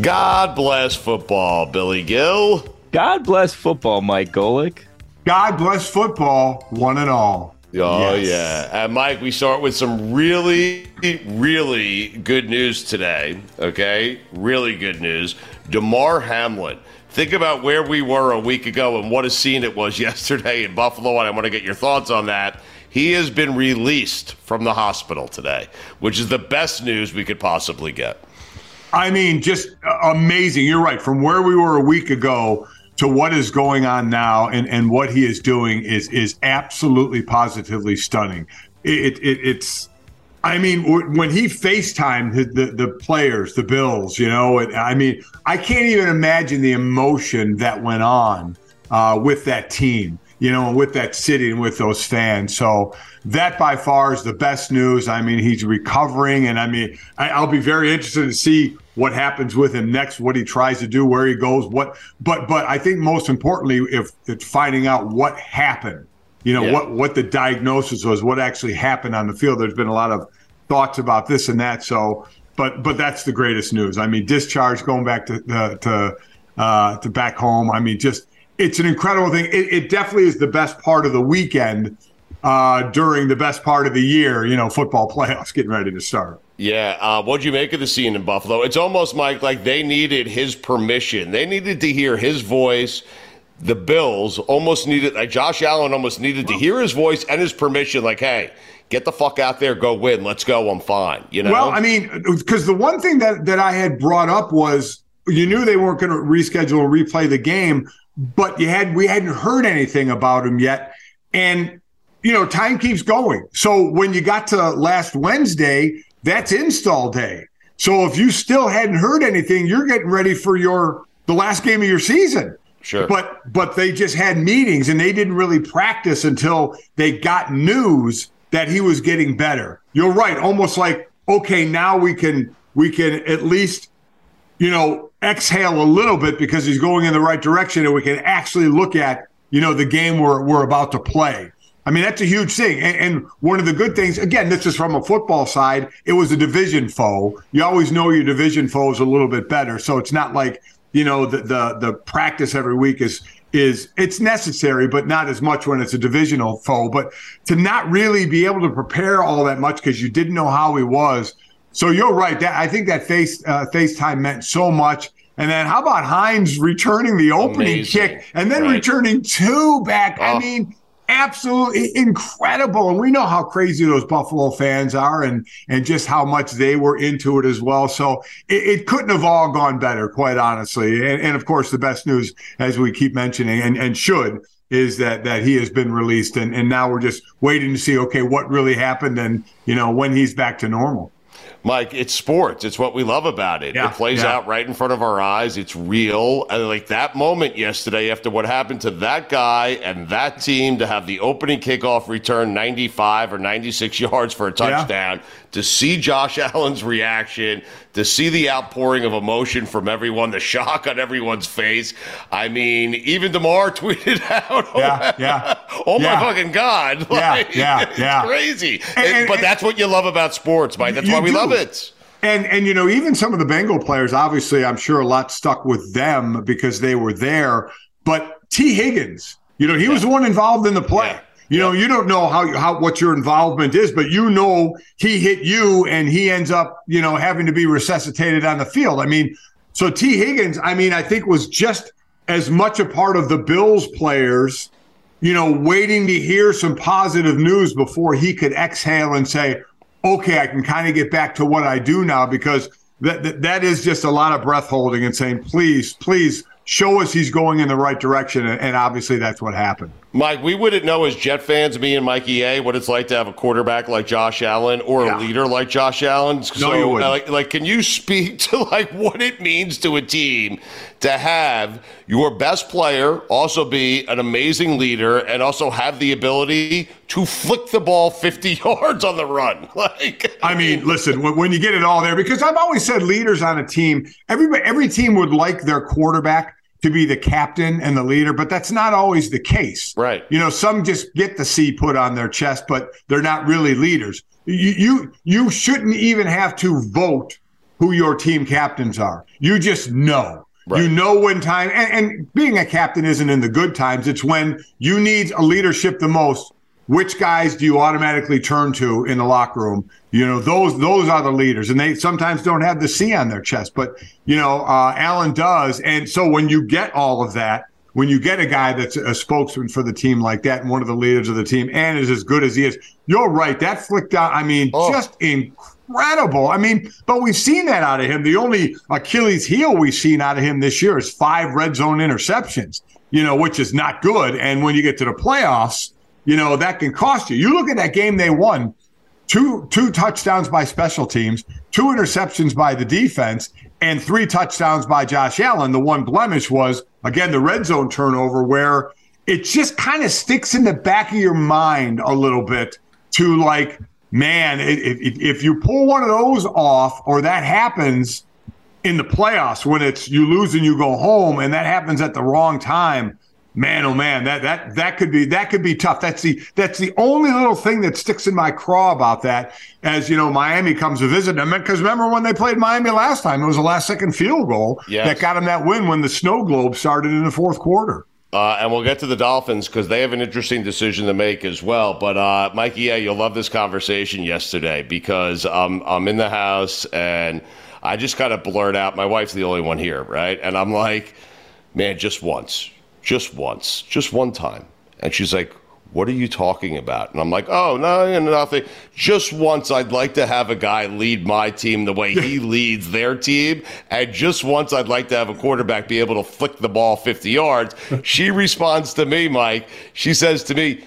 God bless football, Billy Gil. God bless football, Mike Golic. God bless football, one and all. Oh yes. yeah, and Mike, we start with some really, really good news today. Okay, really good news. Damar Hamlin. Think about where we were a week ago and what a scene it was yesterday in Buffalo, and I want to get your thoughts on that. He has been released from the hospital today, which is the best news we could possibly get. I mean, just amazing. You're right. From where we were a week ago to what is going on now and, and what he is doing is is absolutely positively stunning. It, it it's I mean, when he FaceTimed the, the players, the Bills, you know, I mean, I can't even imagine the emotion that went on uh, with that team, you know, and with that city and with those fans. So that by far is the best news. I mean, he's recovering, and I mean, I, will be very interested to see what happens with him next, what he tries to do, where he goes, what. But but I think most importantly, if it's finding out what happened, you know, yeah. what what the diagnosis was, what actually happened on the field. There's been a lot of thoughts about this and that. So, but but that's the greatest news. I mean, discharge going back to uh, to uh, to back home. I mean, just it's an incredible thing. It, it definitely is the best part of the weekend uh, during the best part of the year. You know, football playoffs getting ready to start. Yeah, uh, what'd you make of the scene in Buffalo? It's almost Mike like they needed his permission. They needed to hear his voice. The Bills almost needed, like Josh Allen almost needed to hear his voice and his permission. Like, hey, get the fuck out there, go win, let's go, I'm fine. You know. Well, I mean, because the one thing that that I had brought up was you knew they weren't going to reschedule or replay the game, but you had we hadn't heard anything about him yet, and you know, time keeps going. So when you got to last Wednesday, that's install day. So if you still hadn't heard anything, you're getting ready for your the last game of your season. Sure. But but they just had meetings and they didn't really practice until they got news that he was getting better. You're right, almost like okay, now we can we can at least you know exhale a little bit because he's going in the right direction and we can actually look at you know the game we're we're about to play. I mean, that's a huge thing. And, and, one of the good things, again, this is from a football side, it was a division foe. You always know your division foe is a little bit better. So it's not like, you know, the, the, the practice every week is, is it's necessary, but not as much when it's a divisional foe. But to not really be able to prepare all that much because you didn't know how he was. So you're right. That I think that face uh, FaceTime meant so much. And then how about Hines returning the opening Amazing. kick and then right. returning two back? Oh. I mean, absolutely incredible. And we know how crazy those Buffalo fans are and and just how much they were into it as well. So it, it couldn't have all gone better, quite honestly. And, and, of course, the best news, as we keep mentioning, and, and should, is that that he has been released. And, and now we're just waiting to see, okay, what really happened and, you know, when he's back to normal. Mike, it's sports. It's what we love about it. Yeah, it plays yeah. out right in front of our eyes. It's real. And like that moment yesterday after what happened to that guy and that team to have the opening kickoff return 95 or 96 yards for a touchdown, yeah to see Josh Allen's reaction, to see the outpouring of emotion from everyone, the shock on everyone's face. I mean, even Damar tweeted out, oh, yeah, yeah, oh my yeah. fucking God. Like, yeah, yeah, yeah. crazy. And, and, but that's what you love about sports, Mike. That's why we do. love it. And and you know, even some of the Bengal players, obviously, I'm sure a lot stuck with them because they were there. But Tee Higgins, You know, he yeah. was the one involved in the play. Yeah. You know, you don't know how how what your involvement is, but you know he hit you and he ends up, you know, having to be resuscitated on the field. I mean, so Tee Higgins, I mean, I think was just as much a part of the Bills players, you know, waiting to hear some positive news before he could exhale and say, "Okay, I can kind of get back to what I do now," because that, that that is just a lot of breath holding and saying, "Please, please." show us he's going in the right direction. And obviously, that's what happened. Mike, we wouldn't know as Jet fans, me and Mikey A, what it's like to have a quarterback like Josh Allen or yeah. a leader like Josh Allen. So, no, you wouldn't. Like, like, can you speak to like what it means to a team to have your best player also be an amazing leader and also have the ability to flick the ball 50 yards on the run? Like, I mean, listen, when, when you get it all there, because I've always said leaders on a team, everybody, every team would like their quarterback to be the captain and the leader, but that's not always the case. Right. You know, some just get the C put on their chest, but they're not really leaders. You you you shouldn't even have to vote who your team captains are. You just know. Right. You know when time and, and being a captain isn't in the good times. It's when you need a leadership the most which guys do you automatically turn to in the locker room? You know, those those are the leaders, and they sometimes don't have the C on their chest, but you know, uh, Allen does. And so when you get all of that, when you get a guy that's a spokesman for the team like that, and one of the leaders of the team, and is as good as he is, you're right. That flicked out. I mean, oh. just incredible. I mean, but we've seen that out of him. The only Achilles heel we've seen out of him this year is five red zone interceptions. You know, which is not good. And when you get to the playoffs you know, that can cost you. You look at that game they won, two two touchdowns by special teams, two interceptions by the defense, and three touchdowns by Josh Allen. The one blemish was again the red zone turnover where it just kind of sticks in the back of your mind a little bit to like, man, if, if you pull one of those off or that happens in the playoffs when it's you lose and you go home and that happens at the wrong time Man, oh man, that that that could be that could be tough. That's the that's the only little thing that sticks in my craw about that. As you know, Miami comes to visit them because remember when they played Miami last time, it was a last second field goal yes. that got them that win when the snow globe started in the fourth quarter. Uh, and we'll get to the Dolphins because they have an interesting decision to make as well. But uh, Mikey, yeah, you'll love this conversation yesterday because um, I'm in the house and I just kind of blurt out. My wife's the only one here, right? And I'm like, man, just once just once, just one time. And she's like, what are you talking about? And I'm like, oh, no, nothing. Just once, I'd like to have a guy lead my team the way he leads their team. And just once, I'd like to have a quarterback be able to flick the ball 50 yards. She responds to me, Mike. She says to me,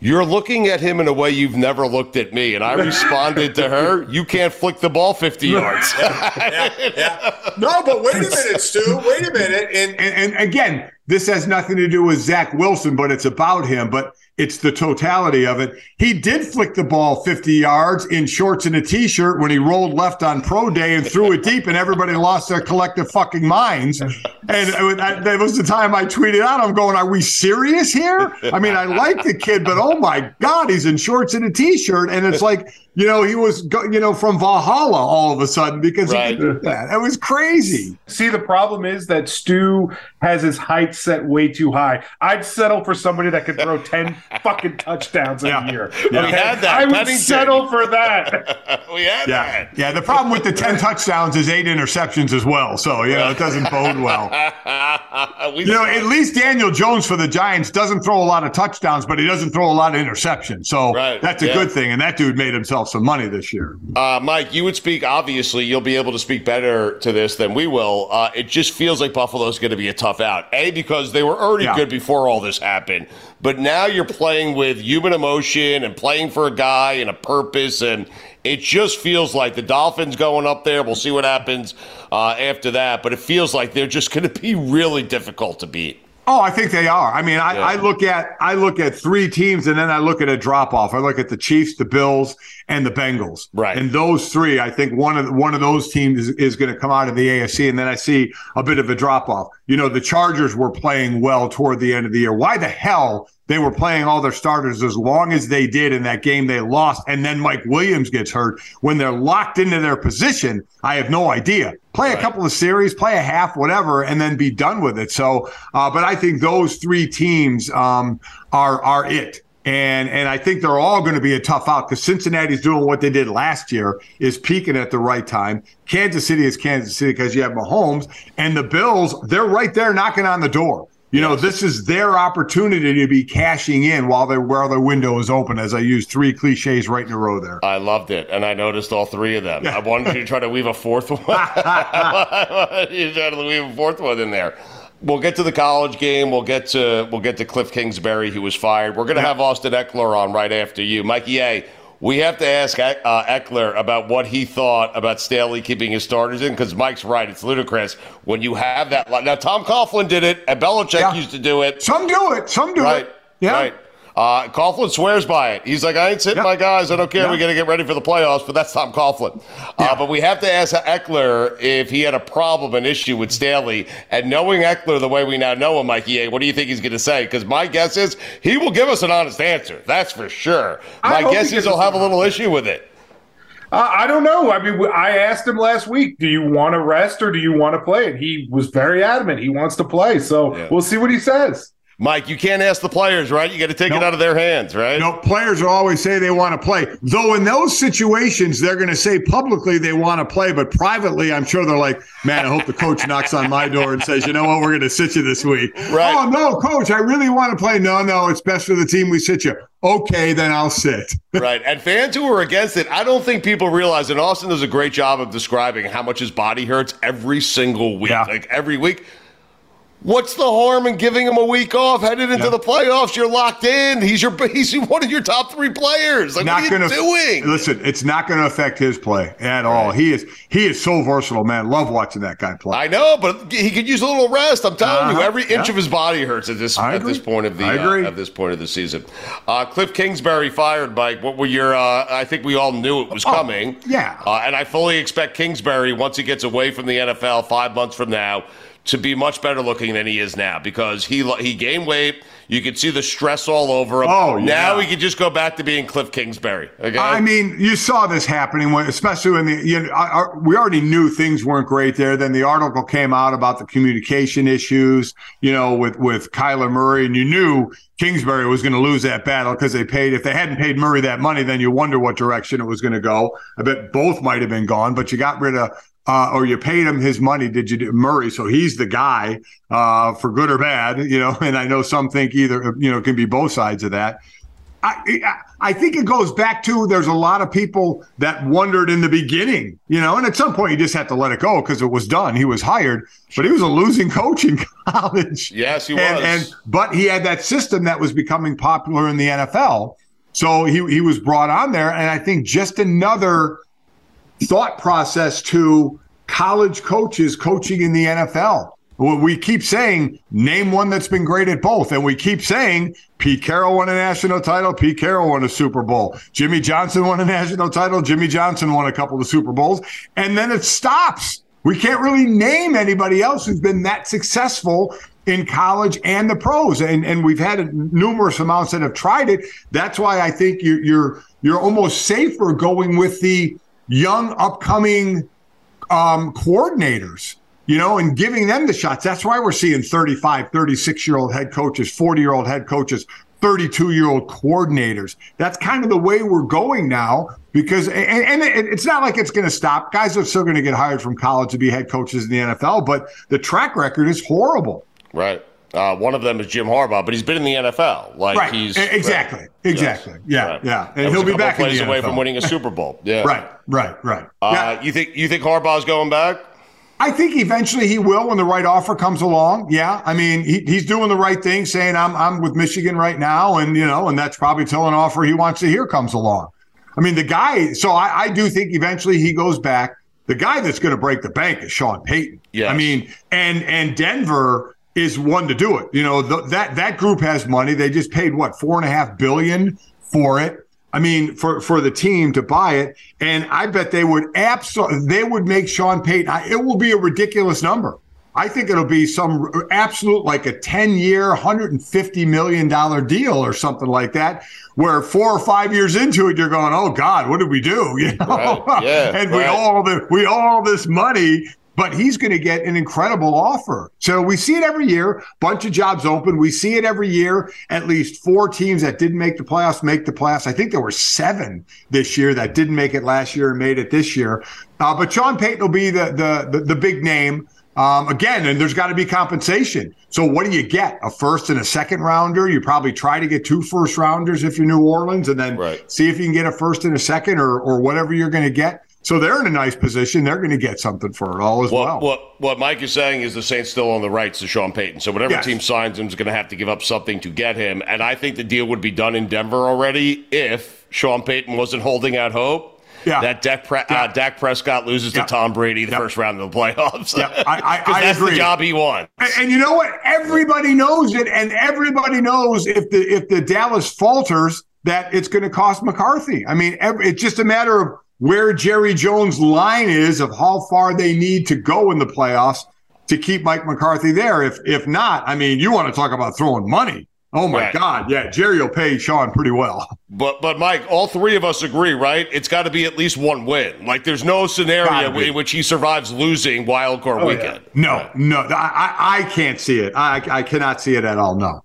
you're looking at him in a way you've never looked at me. And I responded to her, You can't flick the ball 50 yards. yeah, yeah. No, but wait a minute, Stu. Wait a minute. And, and, and again, this has nothing to do with Zach Wilson, but it's about him. But it's the totality of it. He did flick the ball 50 yards in shorts and a t-shirt when he rolled left on pro day and threw it deep, and everybody lost their collective fucking minds. And that was the time I tweeted out, I'm going, are we serious here? I mean, I like the kid, but oh my God, he's in shorts and a t-shirt. And it's like, you know, he was, you know, from Valhalla all of a sudden because right. he could do that. It was crazy. See, the problem is that Stu has his height set way too high. I'd settle for somebody that could throw 10 fucking touchdowns yeah. a year. Yeah. Okay? We had that. I would Pennington. settle for that. we had yeah. that. Yeah, the problem with the 10 touchdowns is eight interceptions as well. So, you know, it doesn't bode well. you know, at least Daniel Jones for the Giants doesn't throw a lot of touchdowns, but he doesn't throw a lot of interceptions. So right. that's a yeah. good thing. And that dude made himself some money this year. Uh, Mike, you would speak, obviously, you'll be able to speak better to this than we will. Uh, it just feels like Buffalo's going to be a tough out. A, because they were already yeah. good before all this happened. But now you're playing with human emotion and playing for a guy and a purpose. And it just feels like the Dolphins going up there. We'll see what happens uh, after that. But it feels like they're just going to be really difficult to beat. Oh, I think they are. I mean, I, yeah. I, look at I look at three teams, and then I look at a drop off. I look at the Chiefs, the Bills, and the Bengals. Right. And those three, I think one of one of those teams is, is going to come out of the AFC, and then I see a bit of a drop off. You know, the Chargers were playing well toward the end of the year. Why the hell they were playing all their starters as long as they did in that game they lost, and then Mike Williams gets hurt. When they're locked into their position, I have no idea. Play right. a couple of series, play a half, whatever, and then be done with it. So, uh, but I think those three teams um, are are it. And and I think they're all going to be a tough out because Cincinnati's doing what they did last year, is peaking at the right time. Kansas City is Kansas City because you have Mahomes, and the Bills, they're right there knocking on the door. You know, this is their opportunity to be cashing in while their while their window is open. As I used three cliches right in a row there. I loved it, and I noticed all three of them. I wanted you to try to weave a fourth one. you try to weave a fourth one in there. We'll get to the college game. We'll get to we'll get to Cliff Kingsbury, who was fired. We're going to have Austin Ekeler on right after you, Mikey A. We have to ask uh, Ekeler about what he thought about Staley keeping his starters in because Mike's right. It's ludicrous when you have that. Now, Tom Coughlin did it, and Belichick yeah. used to do it. Some do it. Some do right. it. Yeah. Right. Uh, Coughlin swears by it. He's like, I ain't sitting yep. my guys. I don't care. Yep. We got to get ready for the playoffs, but that's Tom Coughlin. Uh, but we have to ask Ekeler if he had a problem, an issue with Staley. And knowing Ekeler the way we now know him, Mikey A, what do you think he's going to say? Because my guess is he will give us an honest answer. That's for sure. My guess is he'll have a little issue with it. Uh, I don't know. I mean, I asked him last week, do you want to rest or do you want to play? And he was very adamant. He wants to play. So yeah. we'll see what he says. Mike, you can't ask the players, right? You got to take nope. it out of their hands, right? No, players will always say they want to play. Though in those situations, they're going to say publicly they want to play, but privately, I'm sure they're like, man, I hope the coach knocks on my door and says, you know what, we're going to sit you this week. Right. Oh, no, coach, I really want to play. No, no, it's best for the team we sit you. Okay, then I'll sit. right. And fans who are against it, I don't think people realize, and Austin does a great job of describing how much his body hurts every single week. Yeah. Like every week What's the harm in giving him a week off? Headed into yeah. the playoffs, you're locked in. He's your he's one of your top three players. Like, not what are you gonna, doing? Listen, it's not going to affect his play at all. He is he is so versatile, man. Love watching that guy play. I know, but he could use a little rest. I'm telling uh, you, every inch yeah. of his body hurts at this at this point of the uh, at this point of the season. Uh, Cliff Kingsbury fired, Mike. What were your? Uh, I think we all knew it was oh, coming. Yeah, uh, and I fully expect Kingsbury once he gets away from the NFL five months from now to be much better looking than he is now because he he gained weight. You could see the stress all over him. Oh, yeah. Now he could just go back to being Cliff Kingsbury. Okay? I mean, you saw this happening, when, especially when the you know I, I, we already knew things weren't great there. Then the article came out about the communication issues, you know, with with Kyler Murray, and you knew Kingsbury was going to lose that battle because they paid. If they hadn't paid Murray that money, then you wonder what direction it was going to go. I bet both might have been gone, but you got rid of uh, or you paid him his money. Did you do Murray? So he's the guy uh, for good or bad, you know. And I know some think either, you know, it can be both sides of that. I, I think it goes back to there's a lot of people that wondered in the beginning, you know, and at some point you just have to let it go because it was done. He was hired, but he was a losing coach in college. Yes, he and, was. And but he had that system that was becoming popular in the NFL, so he he was brought on there, and I think just another thought process to college coaches coaching in the NFL. We keep saying, name one that's been great at both. And we keep saying, Pete Carroll won a national title. Pete Carroll won a Super Bowl. Jimmy Johnson won a national title. Jimmy Johnson won a couple of Super Bowls. And then it stops. We can't really name anybody else who's been that successful in college and the pros. And, and we've had numerous amounts that have tried it. That's why I think you're, you're, you're almost safer going with the young upcoming um, coordinators, you know, and giving them the shots. That's why we're seeing 35, 36 year old head coaches, 40 year old head coaches, 32 year old coordinators. That's kind of the way we're going now because, and, and it's not like it's going to stop. Guys are still going to get hired from college to be head coaches in the NFL, but the track record is horrible. Right. Uh, one of them is Jim Harbaugh, but he's been in the NFL. Like right. he's exactly, right. exactly. Yes. Yeah, right. yeah, and, and he'll be back. Plays away NFL. from winning a Super Bowl. Yeah, right, right, right. Uh, yeah. You think you think Harbaugh's going back? I think eventually he will when the right offer comes along. Yeah, I mean he, he's doing the right thing, saying I'm I'm with Michigan right now, and you know, and that's probably till an offer he wants to hear comes along. I mean the guy. So I, I do think eventually he goes back. The guy that's going to break the bank is Sean Payton. Yeah, I mean, and and Denver is one to do it. You know, that that group has money. They just paid what four and a half billion for it. I mean, for for the team to buy it, and I bet they would absolutely they would make Sean Payton. It will be a ridiculous number. I think it'll be some absolute like a 10 year, $150 million deal or something like that, where four or five years into it, you're going, oh God, what did we do? You know? Right. Yeah, and right. we all the we all this money but he's going to get an incredible offer. So we see it every year. Bunch of jobs open. We see it every year. At least four teams that didn't make the playoffs make the playoffs. I think there were seven this year that didn't make it last year and made it this year. Uh, but Sean Payton will be the the the, the big name. Um, again, and there's got to be compensation. So what do you get? A first and a second rounder? You probably try to get two first rounders if you're New Orleans, and then right. see if you can get a first and a second, or or whatever you're going to get. So they're in a nice position. They're going to get something for it all as well. well. What what Mike is saying is the Saints still own the rights to Sean Payton. So whatever yes. team signs him is going to have to give up something to get him. And I think the deal would be done in Denver already if Sean Payton wasn't holding out hope yeah. that Dak, Pre- yeah. uh, Dak Prescott loses yeah. to Tom Brady the first round of the playoffs. Yeah, I, I, I that's agree. the job he won. And, and, you know what? Everybody knows it, and everybody knows if the if the Dallas falters, that it's going to cost McCarthy. I mean, every, it's just a matter of where Jerry Jones' line is of how far they need to go in the playoffs to keep Mike McCarthy there. If if not, I mean, you want to talk about throwing money. Oh my right. God! Yeah, Jerry will pay Sean pretty well. But but Mike, all three of us agree, right? It's got to be at least one win. Like there's no scenario in which he survives losing wild card oh, weekend. Yeah. No, right. no, I, I can't see it. I I cannot see it at all. No.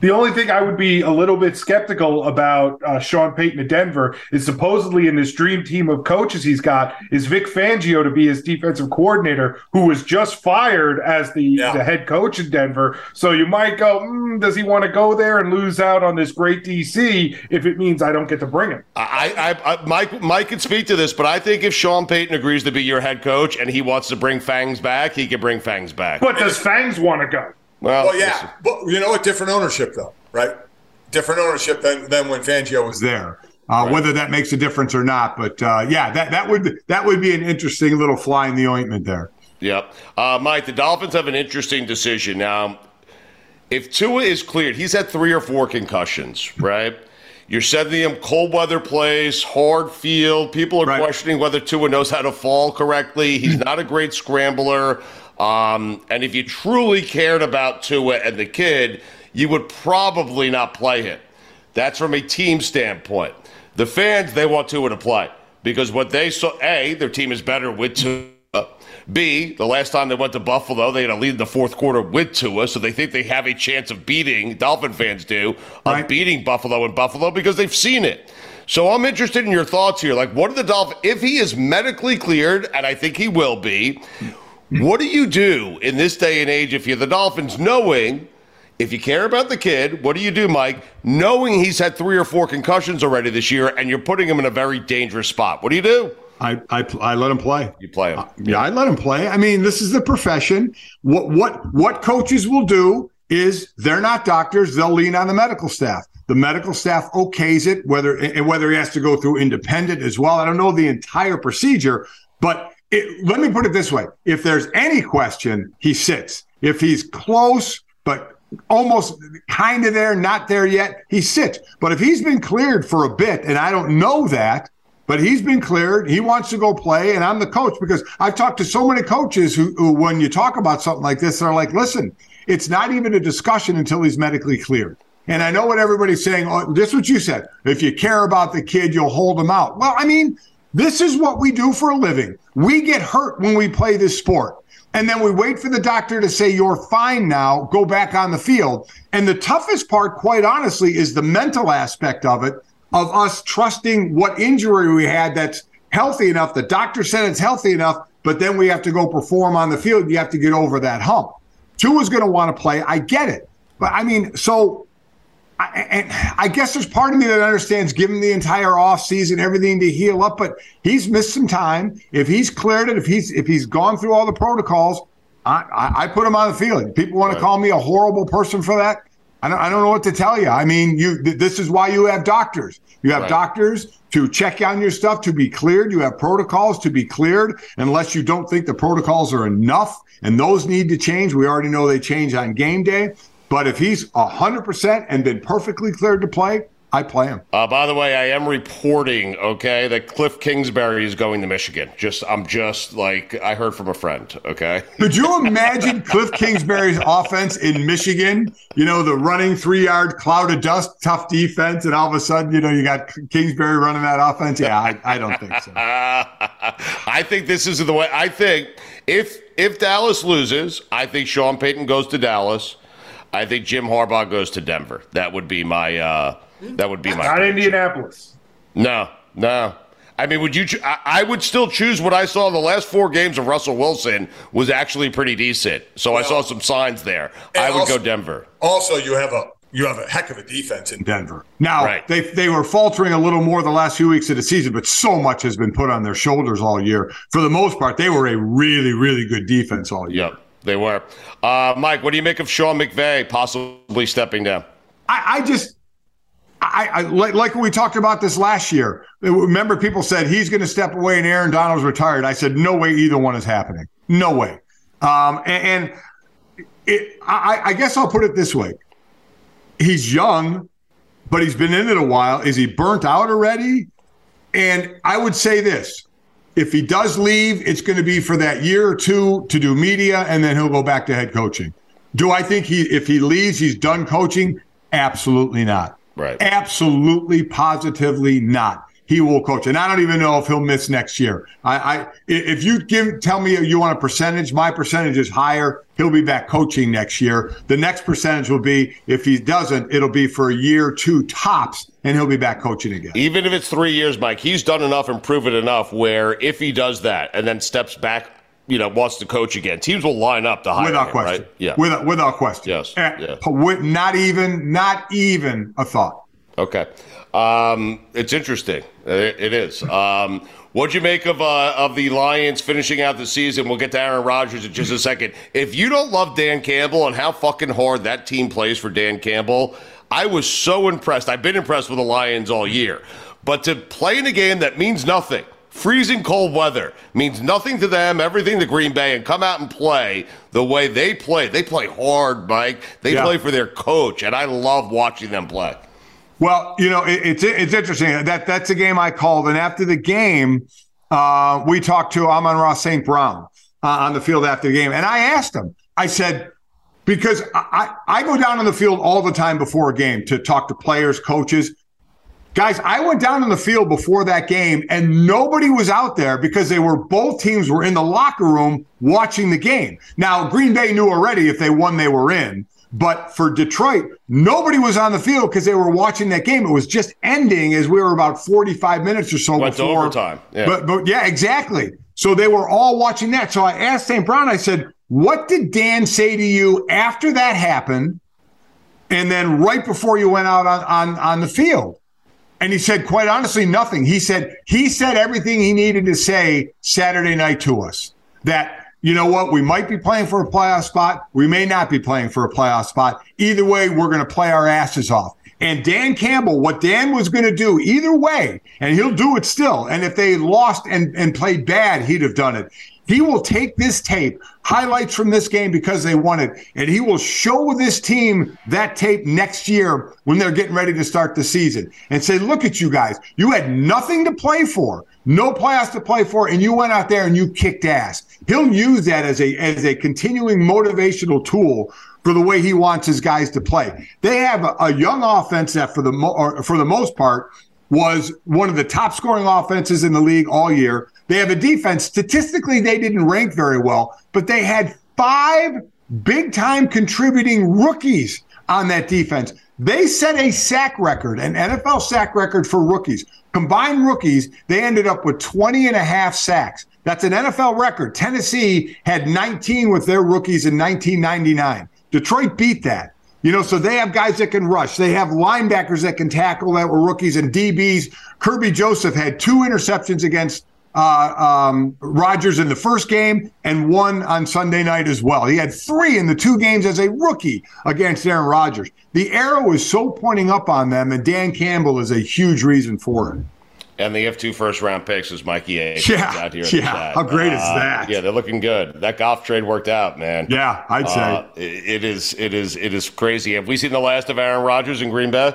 The only thing I would be a little bit skeptical about uh, Sean Payton at Denver is supposedly in this dream team of coaches he's got is Vic Fangio to be his defensive coordinator, who was just fired as the, yeah. the head coach in Denver. So you might go, mm, does he want to go there and lose out on this great DC if it means I don't get to bring him? I, I, I Mike, Mike can speak to this, but I think if Sean Payton agrees to be your head coach and he wants to bring Fangs back, he can bring Fangs back. But does Fangs want to go? Well, well yeah, but you know what? Different ownership, though, right? Different ownership than, than when Fangio was there. Uh, right. Whether that makes a difference or not, but uh, yeah, that that would that would be an interesting little fly in the ointment there. Yep, uh, Mike. The Dolphins have an interesting decision now. If Tua is cleared, he's had three or four concussions, right? You're sending him cold weather place, hard field. People are right. questioning whether Tua knows how to fall correctly. He's not a great scrambler. Um, and if you truly cared about Tua and the kid, you would probably not play him. That's from a team standpoint. The fans, they want Tua to play because what they saw, A, their team is better with Tua. B, the last time they went to Buffalo, they had a lead in the fourth quarter with Tua, so they think they have a chance of beating, Dolphin fans do, right. of beating Buffalo in Buffalo because they've seen it. So I'm interested in your thoughts here. Like, what are the Dolphins, if he is medically cleared, and I think he will be, what do you do in this day and age if you're the Dolphins, knowing if you care about the kid, what do you do, Mike, knowing he's had three or four concussions already this year and you're putting him in a very dangerous spot? What do you do? I, I, I let him play. You play him. Uh, yeah, I let him play. I mean, this is the profession. What what what coaches will do is they're not doctors. They'll lean on the medical staff. The medical staff okays it, whether and whether he has to go through independent as well. I don't know the entire procedure, but it, let me put it this way: if there's any question, he sits. If he's close, but almost kind of there, not there yet, he sits. But if he's been cleared for a bit, and I don't know that, but he's been cleared, he wants to go play, and I'm the coach because I've talked to so many coaches who, who when you talk about something like this, they're like, listen, it's not even a discussion until he's medically cleared. And I know what everybody's saying. Oh, this is what you said. If you care about the kid, you'll hold him out. Well, I mean, this is what we do for a living. We get hurt when we play this sport. And then we wait for the doctor to say, You're fine now, go back on the field. And the toughest part, quite honestly, is the mental aspect of it, of us trusting what injury we had that's healthy enough. The doctor said it's healthy enough, but then we have to go perform on the field. You have to get over that hump. Tua is going to want to play. I get it. But I mean, so I, and I guess there's part of me that understands giving the entire off season everything to heal up, but he's missed some time. If he's cleared it, if he's if he's gone through all the protocols, I, I, I put him on the field. People want right. to call me a horrible person for that. I don't, I don't know what to tell you. I mean, you this is why you have doctors. You have right. doctors to check on your stuff to be cleared. You have protocols to be cleared unless you don't think the protocols are enough and those need to change. We already know they change on game day. But if he's 100% and been perfectly cleared to play, I play him. Uh, by the way, I am reporting, okay, that Cliff Kingsbury is going to Michigan. Just, I'm just like I heard from a friend. Okay. Could you imagine Cliff Kingsbury's offense in Michigan? You know, the running three yard cloud of dust, tough defense, and all of a sudden, you know, you got Kingsbury running that offense. Yeah, I, I don't think so. I think this is the way. I think if if Dallas loses, I think Sean Payton goes to Dallas. I think Jim Harbaugh goes to Denver. That would be my. Uh, that would be my. Not prediction. Indianapolis. No, no. I mean, would you? Cho- I, I, would still choose what I saw in the last four games of Russell Wilson was actually pretty decent. So well, I saw some signs there. I would also, go Denver. Also, you have a you have a heck of a defense in Denver. Now right. they they were faltering a little more the last few weeks of the season, but so much has been put on their shoulders all year. For the most part, they were a really really good defense all year. Yep, they were. Uh, Mike, what do you make of Sean McVay possibly stepping down? I, I just I, I like, like we talked about this last year. Remember, people said he's going to step away and Aaron Donald's retired. I said, no way, either one is happening. No way. Um, and, and it, I, I guess I'll put it this way: he's young, but he's been in it a while. Is he burnt out already? And I would say this: if he does leave, it's going to be for that year or two to do media, and then he'll go back to head coaching. Do I think he, if he leaves, he's done coaching? Absolutely not. Right. Absolutely, positively not. He will coach, and I don't even know if he'll miss next year. I, I if you give tell me you want a percentage, my percentage is higher. He'll be back coaching next year. The next percentage will be if he doesn't, it'll be for a year, two tops, and he'll be back coaching again. Even if it's three years, Mike, he's done enough and proven enough where if he does that and then steps back you know wants to coach again, teams will line up to hire without him, question. Right? Yeah, without without question. Yes. Yeah. Not even not even a thought. Okay, um, it's interesting. It, it is. Um, What'd you make of uh, of the Lions finishing out the season? We'll get to Aaron Rodgers in just a second. If you don't love Dan Campbell and how fucking hard that team plays for Dan Campbell, I was so impressed. I've been impressed with the Lions all year, but to play in a game that means nothing freezing cold weather means nothing to them, everything to Green Bay, and come out and play the way they play. They play hard, Mike. They yeah. play for their coach, and I love watching them play. Well, you know, it, it's it's interesting that that's a game I called, and after the game, uh, we talked to Amon-Ra St. Brown uh, on the field after the game, and I asked him. I said, because I, I go down on the field all the time before a game to talk to players, coaches. Guys, I went down on the field before that game and nobody was out there because they were both teams were in the locker room watching the game. Now, Green Bay knew already if they won, they were in. But for Detroit, nobody was on the field because they were watching that game. It was just ending as we were about 45 minutes or so Went before overtime. Yeah. But, but yeah, exactly. So they were all watching that. So I asked St. Brown, I said, what did Dan say to you after that happened? And then right before you went out on, on, on the field? And he said, quite honestly, nothing. He said, he said everything he needed to say Saturday night to us that, you know what, we might be playing for a playoff spot. We may not be playing for a playoff spot. Either way, we're going to play our asses off. And Dan Campbell, what Dan was going to do either way, and he'll do it still. And if they lost and, and played bad, he'd have done it. He will take this tape, highlights from this game because they won it, and he will show this team that tape next year when they're getting ready to start the season and say, look at you guys. You had nothing to play for, no playoffs to play for, and you went out there and you kicked ass. He'll use that as a as a continuing motivational tool for the way he wants his guys to play. They have a, a young offense that for the mo- for the most part was one of the top scoring offenses in the league all year. They have a defense. Statistically, they didn't rank very well, but they had five big time contributing rookies on that defense. They set a sack record, an NFL sack record for rookies. Combined rookies, they ended up with 20 and a half sacks. That's an NFL record. Tennessee had 19 with their rookies in 1999. Detroit beat that. You know, so they have guys that can rush. They have linebackers that can tackle that were rookies and DBs. Kerby Joseph had two interceptions against uh, um, Rodgers in the first game and one on Sunday night as well. He had three in the two games as a rookie against Aaron Rodgers. The arrow is so pointing up on them, and Dan Campbell is a huge reason for it. And the F2 first round picks is Mikey A. Yeah. Out here yeah. How great uh, is that? Yeah, they're looking good. That Goff trade worked out, man. Yeah, I'd say. Uh, it is, it is, it is crazy. Have we seen the last of Aaron Rodgers in Green Bay?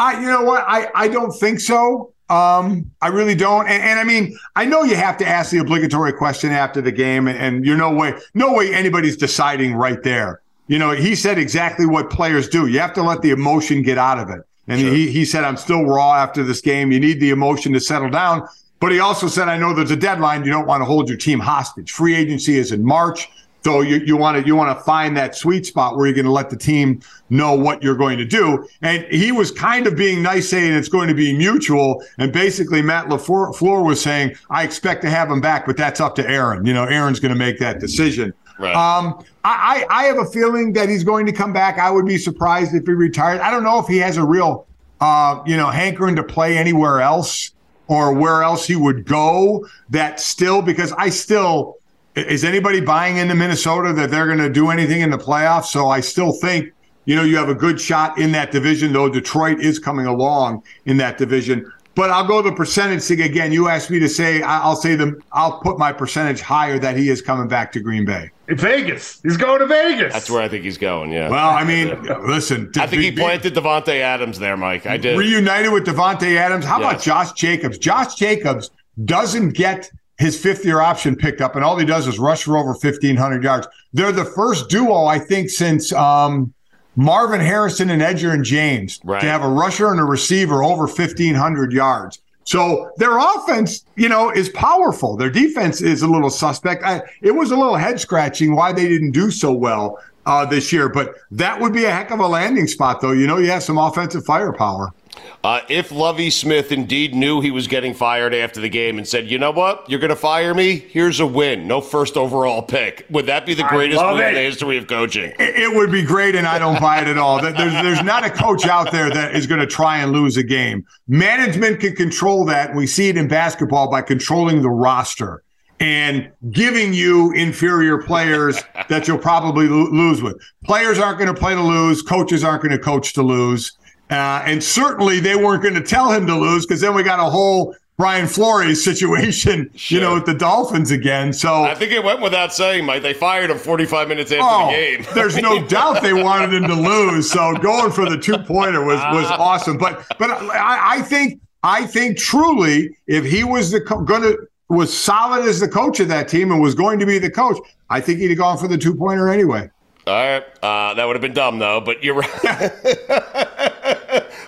I, you know what? I, I don't think so. Um, I really don't. And, and, I mean, I know you have to ask the obligatory question after the game, and, and you're no way, no way anybody's deciding right there. You know, he said exactly what players do. You have to let the emotion get out of it. And sure. he, he said, I'm still raw after this game. You need the emotion to settle down. But he also said, I know there's a deadline. You don't want to hold your team hostage. Free agency is in March. So you, you want to you want to find that sweet spot where you're going to let the team know what you're going to do. And he was kind of being nice, saying it's going to be mutual. And basically, Matt LaFleur was saying, I expect to have him back, but that's up to Aaron. You know, Aaron's going to make that decision. Right. Um, I, I have a feeling that he's going to come back. I would be surprised if he retired. I don't know if he has a real, uh, you know, hankering to play anywhere else or where else he would go. That still, because I still is anybody buying into Minnesota that they're going to do anything in the playoffs? So I still think, you know, you have a good shot in that division, though Detroit is coming along in that division. But I'll go the percentage thing again. You asked me to say, I'll say them, I'll put my percentage higher that he is coming back to Green Bay. In Vegas. He's going to Vegas. That's where I think he's going, yeah. Well, I mean, listen. I think he planted Davante Adams there, Mike. I did. Reunited with Davante Adams. How yes. about Josh Jacobs? Josh Jacobs doesn't get his fifth year option picked up, and all he does is rush for over 1,500 yards. They're the first duo, I think, since um, Marvin Harrison and Edgerrin James right. to have a rusher and a receiver over 1,500 yards. So their offense, you know, is powerful. Their defense is a little suspect. I, it was a little head scratching why they didn't do so well uh, this year, but that would be a heck of a landing spot, though. You know, you have some offensive firepower. Uh, if Lovie Smith indeed knew he was getting fired after the game and said, "You know what? You're going to fire me. Here's a win. No first overall pick." Would that be the greatest move in the history of coaching? It, it, would be great, and I don't buy it at all. There's, there's not a coach out there that is going to try and lose a game. Management can control that. We see it in basketball by controlling the roster and giving you inferior players that you'll probably lo- lose with. Players aren't going to play to lose. Coaches aren't going to coach to lose. Uh, and certainly they weren't going to tell him to lose because then we got a whole Brian Flores situation, sure. you know, with the Dolphins again. So I think it went without saying, Mike. They fired him 45 minutes after oh, the game. there's no doubt they wanted him to lose. So going for the two pointer was was ah. awesome. But but I, I, think I think truly, if he was the co- going to was solid as the coach of that team and was going to be the coach, I think he'd have gone for the two pointer anyway. All right, uh, that would have been dumb though, but you're right.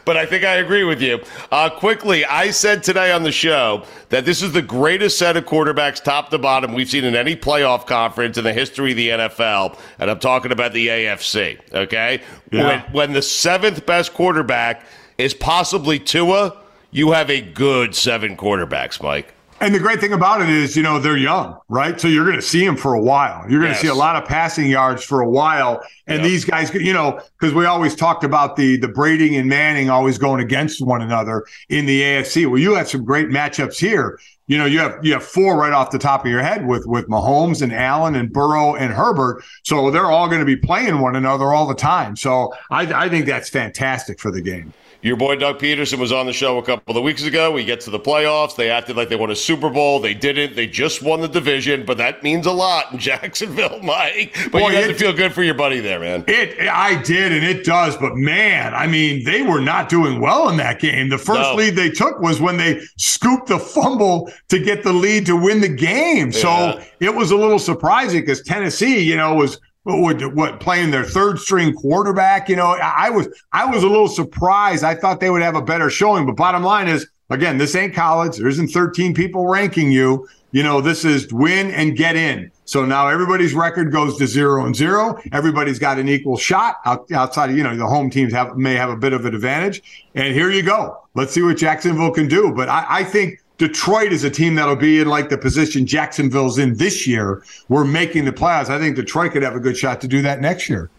but I think I agree with you. Uh, quickly, I said today on the show that this is the greatest set of quarterbacks, top to bottom, we've seen in any playoff conference in the history of the NFL, and I'm talking about the AFC. Okay, yeah. when, when the seventh best quarterback is possibly Tua, you have a good seven quarterbacks, Mike. And the great thing about it is, you know, they're young, right? So you're going to see them for a while. You're going yes. to see a lot of passing yards for a while. And yep. these guys, you know, because we always talked about the the Brady and Manning always going against one another in the AFC. Well, you have some great matchups here. You know, you have you have four right off the top of your head with with Mahomes and Allen and Burrow and Herbert. So they're all going to be playing one another all the time. So I, I think that's fantastic for the game. Your boy Doug Pederson was on the show a couple of weeks ago. We get to the playoffs. They acted like they won a Super Bowl. They didn't. They just won the division, but that means a lot in Jacksonville, Mike. But boy, you had to feel good for your buddy there, man. It, I did, and it does. But man, I mean, they were not doing well in that game. The first no. lead they took was when they scooped the fumble to get the lead to win the game. So it was a little surprising because Tennessee, you know, was what, what playing their third string quarterback. You know, I was I was a little surprised. I thought they would have a better showing, but bottom line is again, this ain't college. There isn't 13 people ranking you. You know, this is win and get in. So now everybody's record goes to zero and zero. Everybody's got an equal shot out, outside of, you know, the home teams have may have a bit of an advantage. And here you go. Let's see what Jacksonville can do. But I, I think Detroit is a team that'll be in like the position Jacksonville's in this year. We're making the playoffs. I think Detroit could have a good shot to do that next year.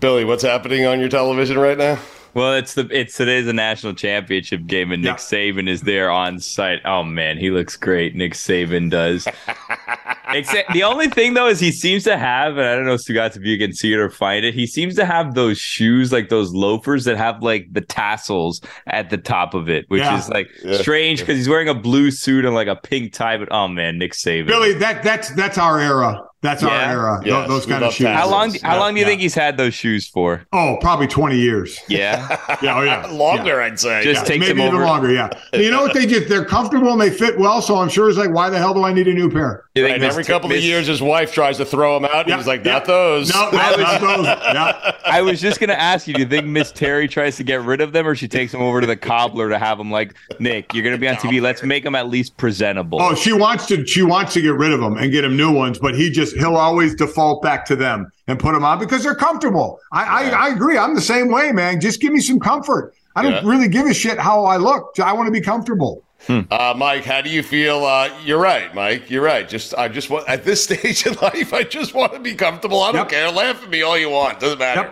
Billy, what's happening on your television right now? Well, it's the it's today's the national championship game, and Nick yeah. Saban is there on site. Oh man, he looks great. Nick Saban does. Except the only thing though is he seems to have, and I don't know, Stugatz, if you can see it or find it. He seems to have those shoes, like those loafers that have like the tassels at the top of it, which yeah. is like yeah. strange because he's wearing a blue suit and like a pink tie. But oh man, Nick Saban. Billy, that that's that's our era. That's our era. Yes, those we kind of shoes. tassels. How long? How Yeah, long do you yeah. think he's had those shoes for? Oh, probably 20 years. Yeah, Yeah, oh yeah. Longer, I'd say. Just Yeah, takes maybe even over. longer. Yeah. You know what they just they're comfortable and they fit well. So I'm sure it's like, why the hell do I need a new pair? You Right, think and every Miss- couple of years, his wife tries to throw him out, and Yeah, he's like, yeah. "Not those." No, I was- not those. Yeah. I was just gonna ask you. Do you think Miss Terry tries to get rid of them, or she takes them over to the cobbler to have them like Nick? You're gonna be on TV. Let's make them at least presentable. Oh, she wants to. She wants to get rid of them and get him new ones, but he just he'll always default back to them and put them on because they're comfortable. I I, I agree. I'm the same way, man. Just give me some comfort. I don't Yeah. really give a shit how I look. I want to be comfortable. Uh, Mike, how do you feel? Uh, you're right, Mike. You're right. Just I just want at this stage in life, I just want to be comfortable. I don't Yep. care. Laugh at me all you want. Doesn't matter.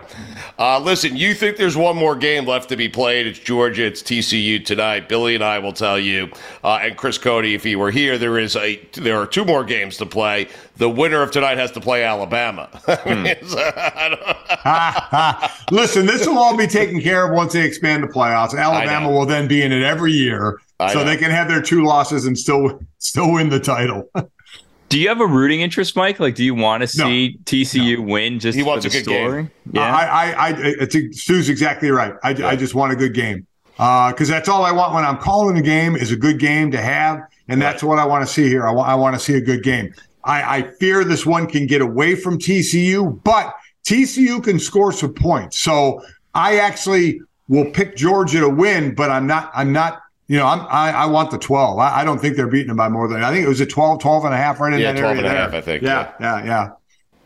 Uh, listen, you think there's one more game left to be played? It's Georgia. It's TCU tonight. Billy and I will tell you, uh, and Chris Cody, if he were here, there is a there are two more games to play. The winner of tonight has to play Alabama. I mean, it's, I don't- Listen, this will all be taken care of once they expand the playoffs. Alabama will then be in it every year, I so know. they can have their two losses and still still win the title. Do you have a rooting interest, Mike? Like, do you want to No. see TCU win just He for wants the a good game. story? Yeah. I, I, I, it's, Stu's exactly right. I, I just want a good game uh, because that's all I want when I'm calling a game is a good game to have, and that's what I want to see here. I want, I want to see a good game. I, I fear this one can get away from TCU, but TCU can score some points. So I actually will pick Georgia to win, but I'm not. I'm not. You know, I'm, I, I want the 12. I, I don't think they're beating them by more than, I think it was a 12, 12 and a half right in Yeah, that 12 area and a there. half, I think, Yeah, yeah, yeah.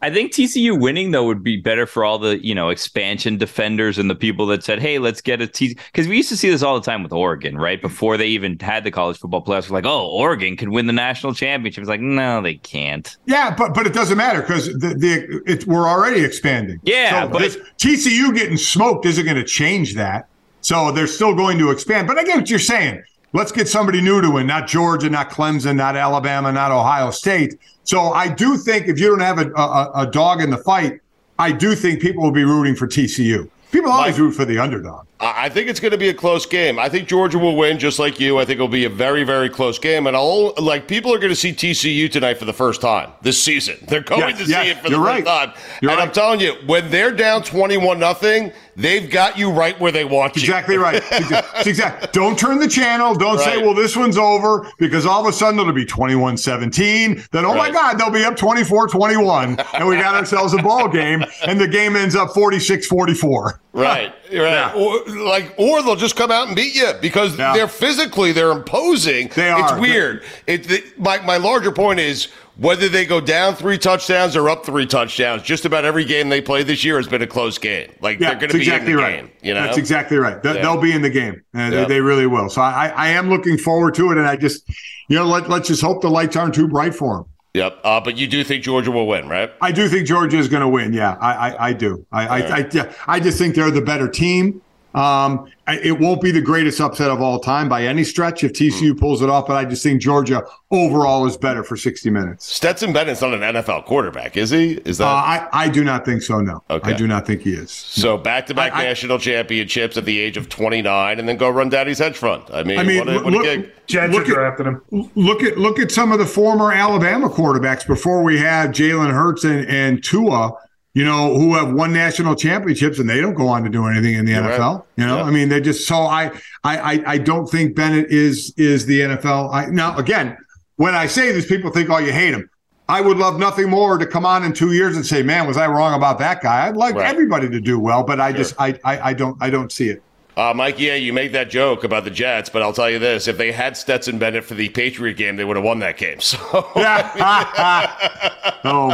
I think TCU winning though would be better for all the you know expansion defenders and the people that said, "Hey, let's get a TCU." Because we used to see this all the time with Oregon, right? Before they even had the college football playoffs, we're like, "Oh, Oregon can win the national championship." It's like, no, they can't. Yeah, but but it doesn't matter because the, the it, we're already expanding. Yeah, so but- this, TCU getting smoked isn't going to change that. So they're still going to expand. But I get what you're saying. Let's get somebody new to win, not Georgia, not Clemson, not Alabama, not Ohio State. So I do think if you don't have a, a, a dog in the fight, I do think people will be rooting for TCU. People always root for the underdog. I think it's going to be a close game. I think Georgia will win, just like you. I think it'll be a very, very close game. And I'll like people are going to see TCU tonight for the first time this season. They're going Yes, to yes, see it for the you're first right. time. You're and I'm telling you, when they're down twenty-one nothing, they've got you right where they want you. Exactly right. Exa- Exactly. Don't turn the channel. Don't say, well, this one's over because all of a sudden it'll be 21 17. Then, oh my God, they'll be up 24 21. And we got ourselves a ball game. And the game ends up 46 44. Right, right. Yeah. Like, or they'll just come out and beat you because Yeah. they're physically they're imposing. They are. It's weird. It, the, my my larger point is whether they go down three touchdowns or up three touchdowns. Just about every game they play this year has been a close game. Like Yeah, they're going to be exactly in the right. game. You know, That's exactly right. They, Yeah. They'll be in the game. Uh, Yeah. they, they really will. So I, I am looking forward to it. And I just, you know, let, let's just hope the lights aren't too bright for them. Yep. Uh, but you do think Georgia will win, right? I do think Georgia is going to win. Yeah, I, I, I do. I, I, I, yeah, I just think they're the better team. Um, it won't be the greatest upset of all time by any stretch if TCU pulls it off, but I just think Georgia overall is better for 60 minutes. Stetson Bennett's not an NFL quarterback, is he? Is that Uh, I, I do not think so. No, Okay. I do not think he is. so? Back to back I- I- national championships at the age of 29, and then go run daddy's hedge fund. I mean, I mean, what a, what a look- gig. Jets Look are at- drafting him. Look at look at some of the former Alabama quarterbacks before we have Jalen Hurts and, and Tua. You know, who have won national championships and they don't go on to do anything in the You're NFL. right. You know, Yeah. I mean, they're just so I I I, I don't think Bennett is is the NFL. I, now again, when I say this, people think, oh, you hate him. I would love nothing more to come on in two years and say, man, was I wrong about that guy? I'd like Right. everybody to do well, but I just I, I I don't I don't see it. Uh, Mike, yeah, you make that joke about the Jets, but I'll tell you this: if they had Stetson Bennett for the Patriot game, they would have won that game. So oh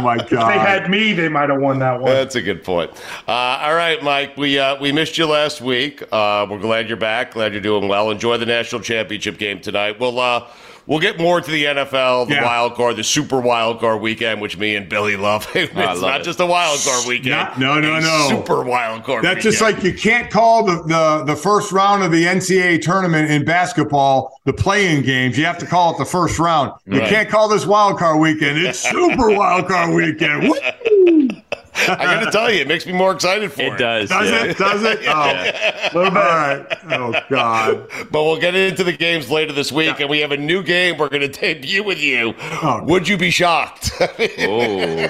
my god! If they had me, they might have won that one. that's a good point. Uh, all right, Mike, we uh, we missed you last week. Uh, we're glad you're back. Glad you're doing well. Enjoy the national championship game tonight. We'll uh, we'll get more to the NFL, the Yeah. wild card, the super wild card weekend, which me and Billy love. it's love not it. just a wild card weekend. Not- no, no, no. Super wild card. That's just like you can't call the, the, the first round of the NCAA tournament in basketball the playing games. You have to call it the first round. You Right. can't call this wild card weekend. It's super wild card weekend. Woo! I got to tell you, it makes me more excited for it. It does. Does yeah. it? Does it? Oh, A little bit. all right. Oh God. But we'll get into the games later this week, and we have a new game we're going to debut with you. Oh. Would you be shocked? Oh,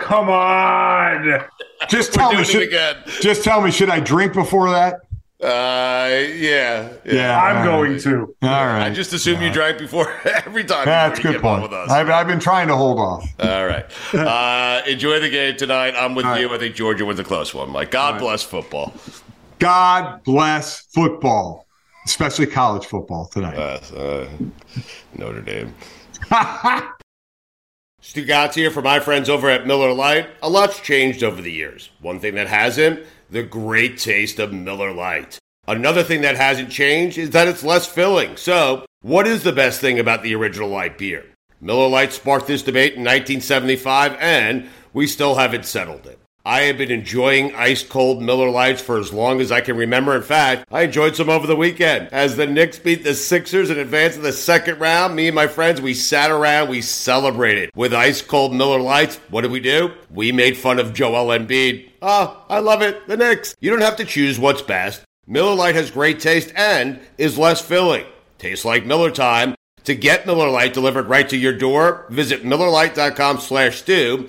Come on. Just We're tell me. doing it Should, again. just tell me. Should I drink before that? Uh, yeah, yeah. I'm all going right. to. All I just assume you drank before every time. That's a before good you point. with us. I've, I've been trying to hold off. All right. Uh, enjoy the game tonight. I'm with All right. you. I think Georgia wins a close one. Mike, God bless football. God bless football, especially college football tonight. Uh, uh, Notre Dame. Stugotz here for my friends over at Miller Lite. A lot's changed over the years. One thing that hasn't, the great taste of Miller Lite. Another thing that hasn't changed is that it's less filling. So, what is the best thing about the original light beer? Miller Lite sparked this debate in 1975, and we still haven't settled it. I have been enjoying ice cold Miller Lites for as long as I can remember. In fact, I enjoyed some over the weekend. As the Knicks beat the Sixers in advance of the second round, me and my friends, we sat around, we celebrated with ice cold Miller Lites. What did we do? We made fun of Joel Embiid. Oh, I love it. The Knicks. You don't have to choose what's best. Miller Lite has great taste and is less filling. Tastes like Miller time. To get Miller Lite delivered right to your door, visit MillerLite.com slash stew,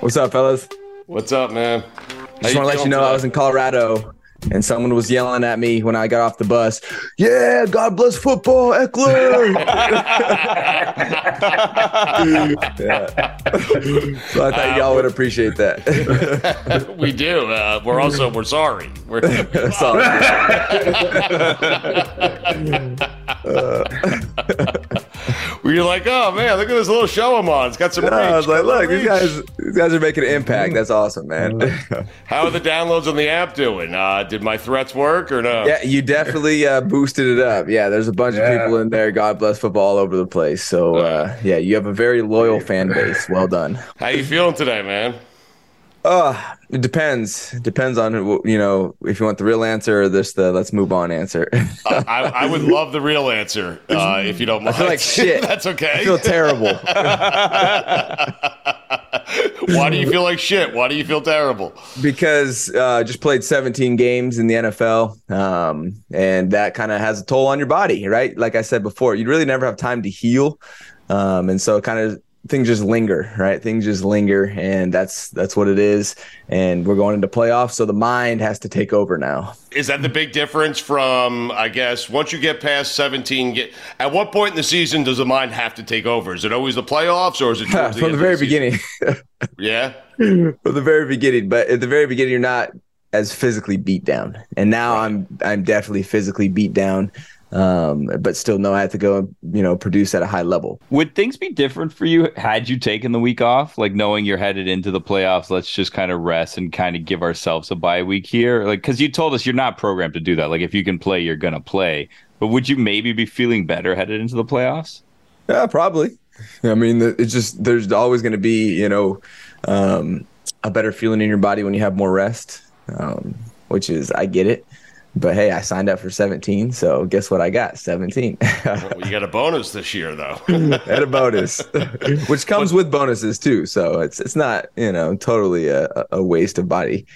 What's up, fellas? What's up, man? Just want to let you know I was in Colorado and someone was yelling at me when I got off the bus. Yeah, God bless football, Ekeler. Yeah. So I thought y'all would appreciate that. we do. Uh, we're also we're sorry. We're, That's all. we're like, oh man, look at this little show I'm on. It's got some. No, I was like, got a look, these guys, these guys are making an impact. That's awesome, man. How are the downloads on the app doing? Uh, did my threats work or no? yeah, you definitely uh, boosted it up. Yeah, there's a bunch Yeah. of people in there. God bless football all over the place. So uh, yeah, you have a very loyal fan base. Well done. How you feeling today, man? Uh, it depends. It depends on you know if you want the real answer or this the let's move on answer. Uh, I, I would love the real answer uh, if you don't mind. I feel like shit. That's okay. I feel terrible. Why do you feel like shit? Why do you feel terrible? because uh, just played 17 games in the NFL, um, and that kind of has a toll on your body, right? Like I said before, you really never have time to heal, um, and so kind of things just linger, right? Things just linger, and that's that's what it is. And we're going into playoffs, so the mind has to take over now. Is that the big difference from, I guess, once you get past 17? Get, at what point in the season does the mind have to take over? Is it always the playoffs or is it From the of very beginning. Yeah. From the very beginning, but at the very beginning, you're not as physically beat down, and now I'm I'm definitely physically beat down, um, but still know I have to go, you know, produce at a high level. Would things be different for you had you taken the week off? Like knowing you're headed into the playoffs, let's just kind of rest and kind of give ourselves a bye week here. Like, because you told us you're not programmed to do that. Like, if you can play, you're going to play. But would you maybe be feeling better headed into the playoffs? Yeah, probably. I mean, the- it's just there's always going to be, you know, um, a better feeling in your body when you have more rest, um, which is I get it. But hey, I signed up for 17, so guess what I got? 17. Well, you got a bonus this year, though. and a bonus, which comes with bonuses too. So it's it's not you know totally a, a waste of body.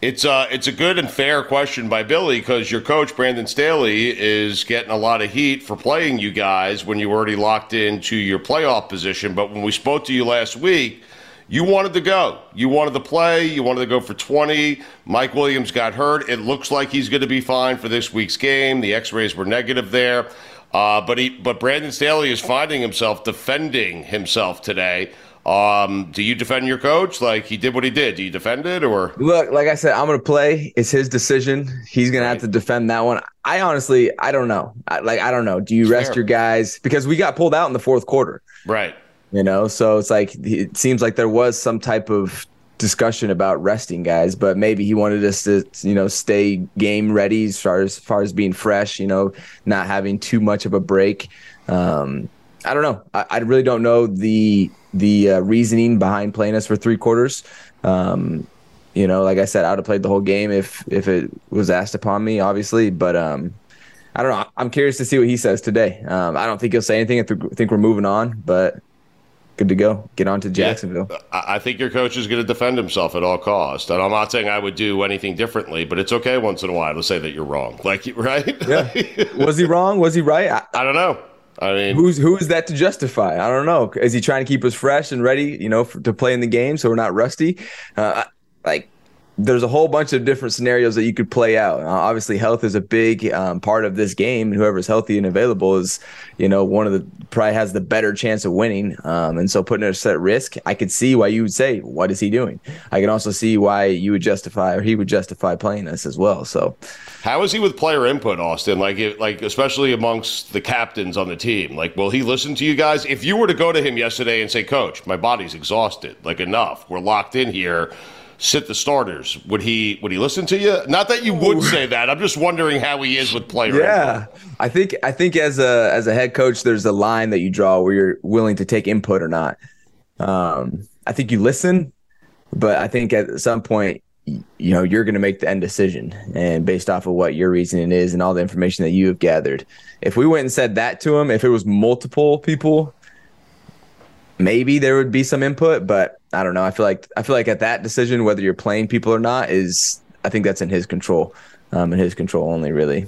It's uh, it's a good and fair question by Billy because your coach Brandon Staley is getting a lot of heat for playing you guys when you were already locked into your playoff position. But when we spoke to you last week, you wanted to go. You wanted to play. You wanted to go for 20. Mike Williams got hurt. It looks like he's going to be fine for this week's game. The X-rays were negative there, uh, but he but Brandon Staley is finding himself defending himself today Um, do you defend your coach? Like he did what he did. Do you defend it or look? Like I said, I'm going to play. It's his decision. He's right. to have to defend that one. I honestly, I don't know. I, like I don't know. Do you rest your guys because we got pulled out in the fourth quarter? Right. You know, so it's like it seems like there was some type of discussion about resting guys, but maybe he wanted us to, you know, stay game ready as far as, far as being fresh, you know, not having too much of a break. Um, I don't know. I, I, really don't know the the uh, reasoning behind playing us for three quarters. Um, you know, like I said, I would have played the whole game if if it was asked upon me, obviously. But um, I don't know. I'm curious to see what he says today. Um, I don't think he'll say anything. I think we're moving on, but good to go. Get on to Jacksonville. Yeah, I think your coach is going to defend himself at all costs. And I'm not saying I would do anything differently, but it's okay once in a while to say that you're wrong. Like, right? Yeah. Was he wrong? Was he right? I, I don't know. I mean, who's who is that to justify? I don't know. Is he trying to keep us fresh and ready, you know, for, to play in the game so we're not rusty? Uh, like there's a whole bunch of different scenarios that you could play out. Uh, obviously, health is a big um, part of this game. And whoever's healthy and available is, you know, one of the probably has the better chance of winning. Um, and so putting us at risk, I could see why you would say, "What is he doing?" I can also see why you would justify or he would justify playing us as well. So, how is he with player input, Austin? Like, it, like especially amongst the captains on the team. Like, will he listen to you guys? If you were to go to him yesterday and say, "Coach, my body's exhausted. Like, enough. We're locked in here." Sit the starters, would he would he listen to you? Not that you would say that. I'm just wondering how he is with player. Yeah, input. I think I think as a as a head coach, there's a line that you draw where you're willing to take input or not. Um, I think you listen, but I think at some point, you know, you're going to make the end decision, and based off of what your reasoning is and all the information that you have gathered. If we went and said that to him, if it was multiple people, maybe there would be some input, but I don't know. I feel like I feel like at that decision, whether you're playing people or not, is I think that's in his control, um, in his control only, really.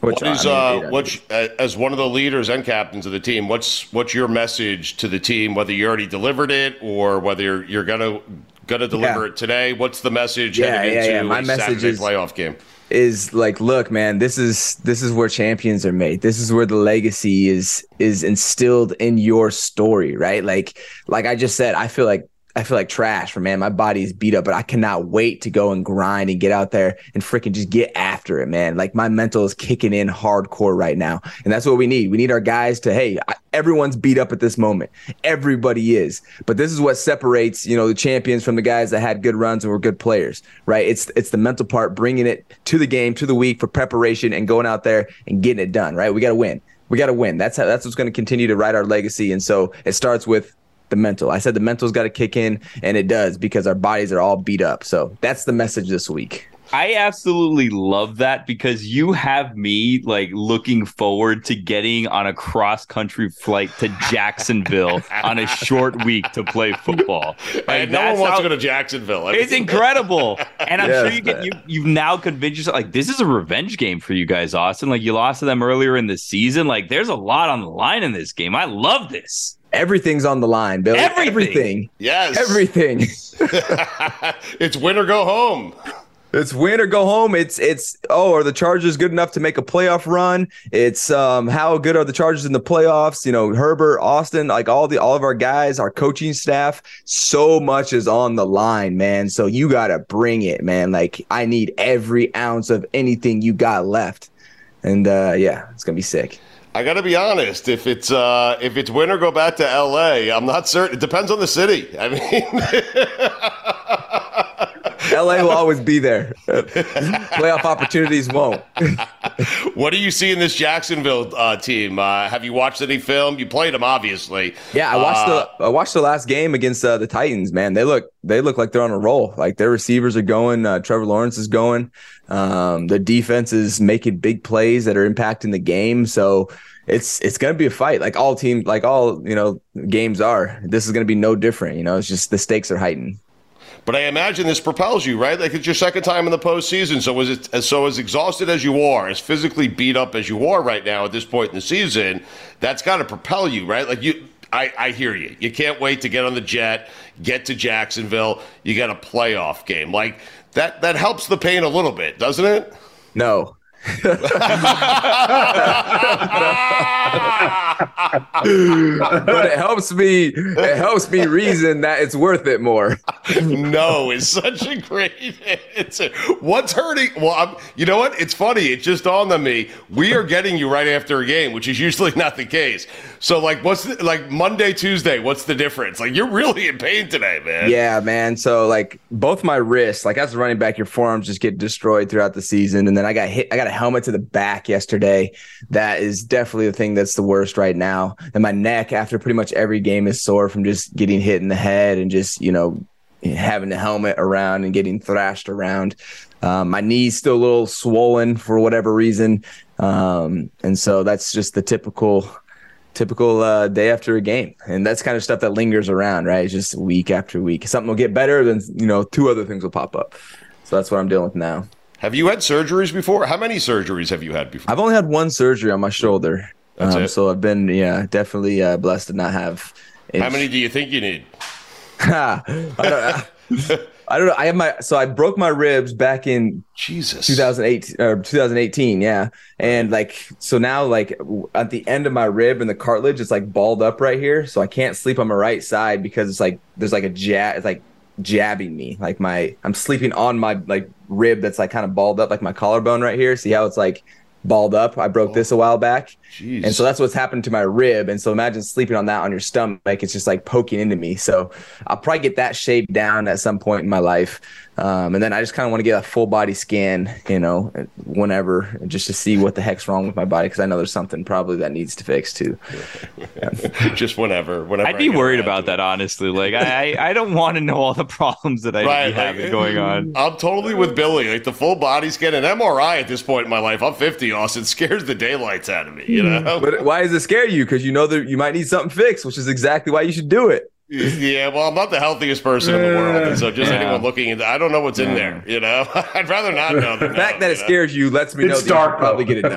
Which, what is I mean, uh, which uh, as one of the leaders and captains of the team? What's what's your message to the team? Whether you already delivered it or whether you're, you're gonna gonna deliver yeah. it today, what's the message yeah, heading yeah, into yeah. My a message Saturday is, playoff game? Is like, look, man, this is this is where champions are made. This is where the legacy is is instilled in your story, right? Like, like I just said, I feel like I feel like trash for man. My body is beat up, but I cannot wait to go and grind and get out there and freaking just get after it, man. Like my mental is kicking in hardcore right now. And that's what we need. We need our guys to, hey, everyone's beat up at this moment. Everybody is. But this is what separates, you know, the champions from the guys that had good runs and were good players, right? It's it's the mental part, bringing it to the game, to the week for preparation and going out there and getting it done, right? We got to win. We got to win. That's how, that's what's going to continue to write our legacy. And so it starts with the mental. I said the mental's got to kick in, and it does because our bodies are all beat up. So that's the message this week. I absolutely love that because you have me like looking forward to getting on a cross country flight to Jacksonville on a short week to play football. Like, no one wants how, to go to Jacksonville. I mean, it's incredible, and I'm yes, sure you get you. You've now convinced yourself like this is a revenge game for you guys, Austin. Like you lost to them earlier in the season. Like there's a lot on the line in this game. I love this. Everything's on the line, Billy. Everything. Everything. Yes. Everything. it's win or go home. It's win or go home. It's it's oh, are the Chargers good enough to make a playoff run? It's um how good are the Chargers in the playoffs? You know, Herbert, Austin, like all the all of our guys, our coaching staff, so much is on the line, man. So you gotta bring it, man. Like I need every ounce of anything you got left. And uh yeah, it's gonna be sick. I got to be honest. If it's uh, if it's winter, go back to L.A. I'm not certain. It depends on the city. I mean, L.A. will always be there. Playoff opportunities won't. what do you see in this Jacksonville uh, team? Uh, have you watched any film? You played them, obviously. Yeah, I watched the uh, I watched the last game against uh, the Titans. Man, they look they look like they're on a roll. Like their receivers are going. Uh, Trevor Lawrence is going. Um, the defense is making big plays that are impacting the game. So it's it's gonna be a fight, like all teams, like all you know games are. This is gonna be no different. You know, it's just the stakes are heightened. But I imagine this propels you, right? Like it's your second time in the postseason. So as it so as exhausted as you are, as physically beat up as you are right now at this point in the season, that's got to propel you, right? Like you, I, I hear you. You can't wait to get on the jet, get to Jacksonville. You got a playoff game. Like that that helps the pain a little bit, doesn't it? No. But it helps me. It helps me reason that it's worth it more. no, it's such a great. It's a, what's hurting. Well, I'm, you know what? It's funny. it's just on me. We are getting you right after a game, which is usually not the case. So, like, what's the, like Monday, Tuesday? What's the difference? Like, you're really in pain today, man. Yeah, man. So, like, both my wrists, like as a running back, your forearms just get destroyed throughout the season, and then I got hit. I got a helmet to the back yesterday. That is definitely the thing that's the worst right now. And my neck, after pretty much every game, is sore from just getting hit in the head and just you know having the helmet around and getting thrashed around. Um, my knee's still a little swollen for whatever reason, um, and so that's just the typical typical uh, day after a game, and that's kind of stuff that lingers around, right? It's just week after week. Something will get better, then you know two other things will pop up. So that's what I'm dealing with now. Have you had surgeries before? How many surgeries have you had before? I've only had one surgery on my shoulder. Um. So I've been, yeah, definitely uh, blessed to not have. How many do you think you need? I, don't, I don't know. I have my so I broke my ribs back in Jesus 2008 or 2018, yeah. And like so now like at the end of my rib and the cartilage it's like balled up right here, so I can't sleep on my right side because it's like there's like a jab it's like jabbing me. Like my I'm sleeping on my like rib that's like kind of balled up like my collarbone right here. See how it's like balled up. I broke oh, this a while back. Geez. And so that's what's happened to my rib. And so imagine sleeping on that on your stomach. It's just like poking into me. So I'll probably get that shaved down at some point in my life. Um, and then I just kind of want to get a full body scan, you know, whenever, just to see what the heck's wrong with my body because I know there's something probably that needs to fix too. just whenever, whenever. I'd be worried about that honestly. Like I, I don't want to know all the problems that I right, have like, going on. I'm totally with Billy. Like the full body scan and MRI at this point in my life. I'm 50, Austin scares the daylights out of me. You Mm. know. But why does it scare you? Because you know that you might need something fixed, which is exactly why you should do it. Yeah, well, I'm not the healthiest person in the world, and so just yeah. anyone looking into, I don't know what's in there. You know, I'd rather not know. the fact that it know? scares you lets me it's know dark, that you probably get it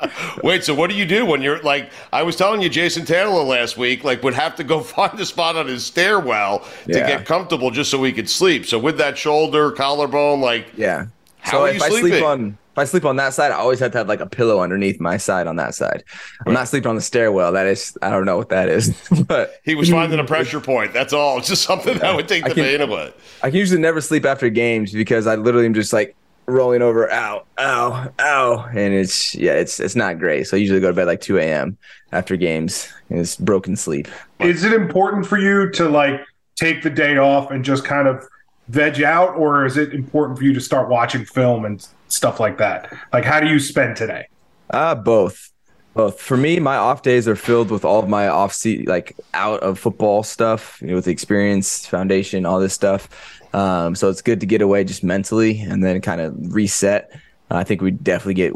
done. Wait, so what do you do when you're like? I was telling you, Jason Taylor last week, like would have to go find a spot on his stairwell to yeah. get comfortable just so he could sleep. So with that shoulder, collarbone, like, yeah. How so are you sleeping? I sleep on if I sleep on that side, I always have to have like a pillow underneath my side on that side. I'm not sleeping on the stairwell. That is, I don't know what that is. but he was finding a pressure point. That's all. It's just something that would take the pain away. I can usually never sleep after games because I literally am just like rolling over, ow, ow, ow, and it's yeah, it's it's not great. So I usually go to bed like 2 a.m. after games, and it's broken sleep. Is it important for you to like take the day off and just kind of veg out, or is it important for you to start watching film and stuff like that? Like, how do you spend today? Uh, both. Both. For me, my off days are filled with all of my off seat, like out of football stuff, you know, with the experience, foundation, all this stuff. Um, so it's good to get away just mentally and then kind of reset. I think we definitely get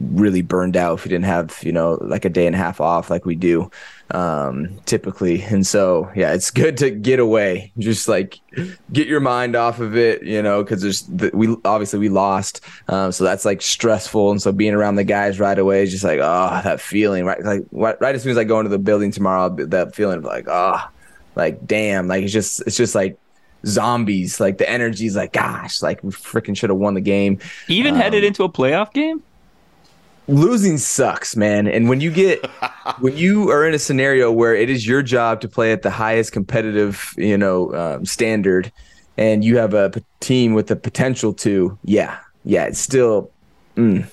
really burned out if we didn't have you know like a day and a half off like we do um typically. And so yeah it's good to get away. Just like get your mind off of it you know because there's the, we obviously we lost um so that's like stressful. And so being around the guys right away is just like oh that feeling right like right, right as soon as i go into the building tomorrow that feeling of like oh like damn like it's just it's just like zombies. Like the energy's like gosh like we freaking should have won the game. Even um, headed into a playoff game losing sucks, man. And when you get when you are in a scenario where it is your job to play at the highest competitive, you know, um, standard, and you have a p- team with the potential to, yeah, yeah, it's still, mm,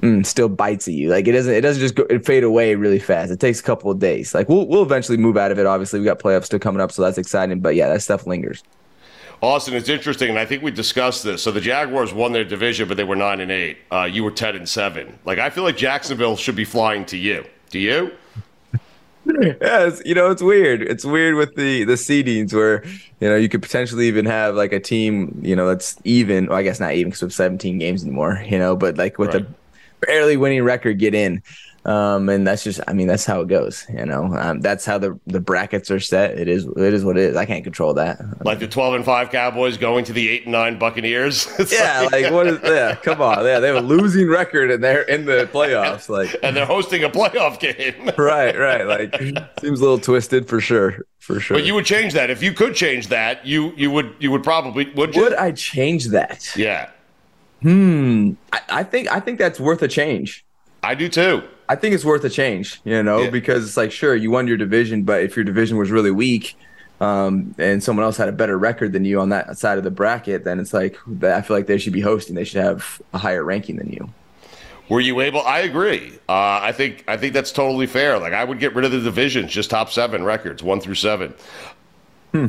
mm, still bites at you. Like it doesn't, it doesn't just go, it fade away really fast. It takes a couple of days. Like we'll we'll eventually move out of it. Obviously, we got playoffs still coming up, so that's exciting. But yeah, that stuff lingers. Austin, it's interesting, and I think we discussed this. So the Jaguars won their division, but they were nine and eight. Uh, you were ten and seven. Like I feel like Jacksonville should be flying to you. Do you? yes, you know, it's weird. It's weird with the the seedings where you know you could potentially even have like a team, you know, that's even. Well, I guess not even because we have 17 games anymore, you know, but like with right. a barely winning record get in. Um, and that's just, I mean, that's how it goes. You know, um, that's how the the brackets are set. It is, it is what it is. I can't control that. Like the twelve and five Cowboys going to the eight and nine Buccaneers. yeah, like, like, what is? Yeah, come on. Yeah, they have a losing record and they're in the playoffs. Like, and they're hosting a playoff game. right, right. Like, seems a little twisted for sure. For sure. But you would change that if you could change that. You you would you would probably would you? Would I change that? Yeah. Hmm. I, I think I think that's worth a change. I do too. I think it's worth a change, you know, yeah. because it's like, sure, you won your division, but if your division was really weak um, and someone else had a better record than you on that side of the bracket, then it's like, I feel like they should be hosting. They should have a higher ranking than you. Were you able? I agree. Uh, I think I think that's totally fair. Like I would get rid of the divisions, just top seven records, one through seven. Hmm.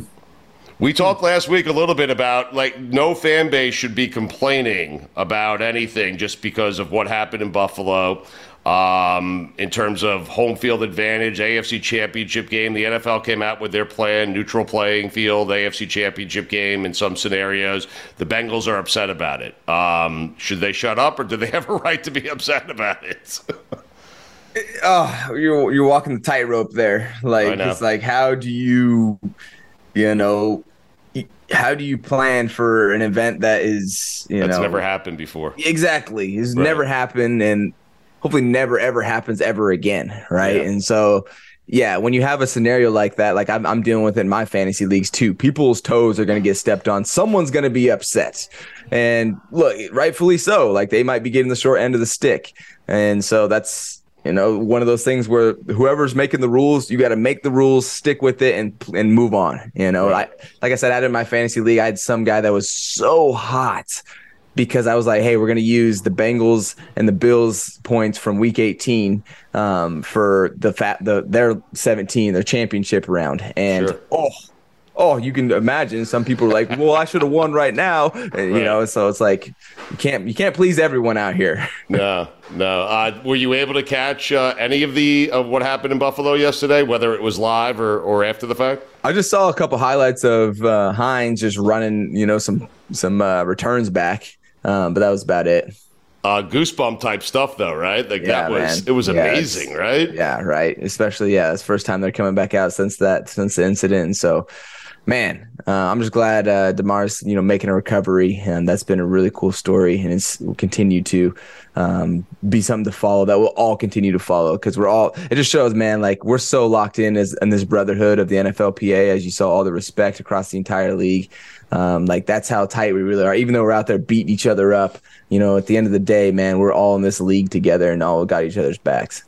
We talked last week a little bit about like no fan base should be complaining about anything just because of what happened in Buffalo. Um, in terms of home field advantage, AFC Championship game, the NFL came out with their plan, neutral playing field, AFC Championship game in some scenarios. The Bengals are upset about it. Um, should they shut up, or do they have a right to be upset about it? oh, you're you're walking the tightrope there. Like it's like how do you, you know, how do you plan for an event that is you know That's know never happened before? Exactly, it's right. never happened, and hopefully never ever happens ever again, right? Yeah. And so yeah, when you have a scenario like that, like I'm, I'm dealing with in my fantasy leagues too, people's toes are going to get stepped on. Someone's going to be upset. And look, rightfully so. Like they might be getting the short end of the stick. And so that's, you know, one of those things where whoever's making the rules, you got to make the rules, stick with it, and and move on. You know, right. I, like I said, out in my fantasy league, I had some guy that was so hot because I was like, hey, we're going to use the Bengals and the Bills points from Week 18 um, for the fat the their 17 their championship round, and sure. oh. Oh, you can imagine some people are like, "Well, I should have won right now," and, right. you know. So it's like you can't you can't please everyone out here. no, no. Uh, were you able to catch uh, any of the of what happened in Buffalo yesterday, whether it was live or, or after the fact? I just saw a couple highlights of uh, Hines just running, you know, some some uh, returns back um, but that was about it. Uh, goosebump type stuff though, right? Like yeah, that was man. it was yeah, amazing, right? Yeah, right. Especially yeah, it's first time they're coming back out since that since the incident. So, man, uh, I'm just glad uh, Damar's you know making a recovery, and that's been a really cool story, and it's will continue to um, be something to follow. That we'll all continue to follow because we're all. It just shows, man, like we're so locked in as in this brotherhood of the NFLPA. As you saw, all the respect across the entire league. Um, like that's how tight we really are. Even though we're out there beating each other up, you know, at the end of the day, man, we're all in this league together and all got each other's backs.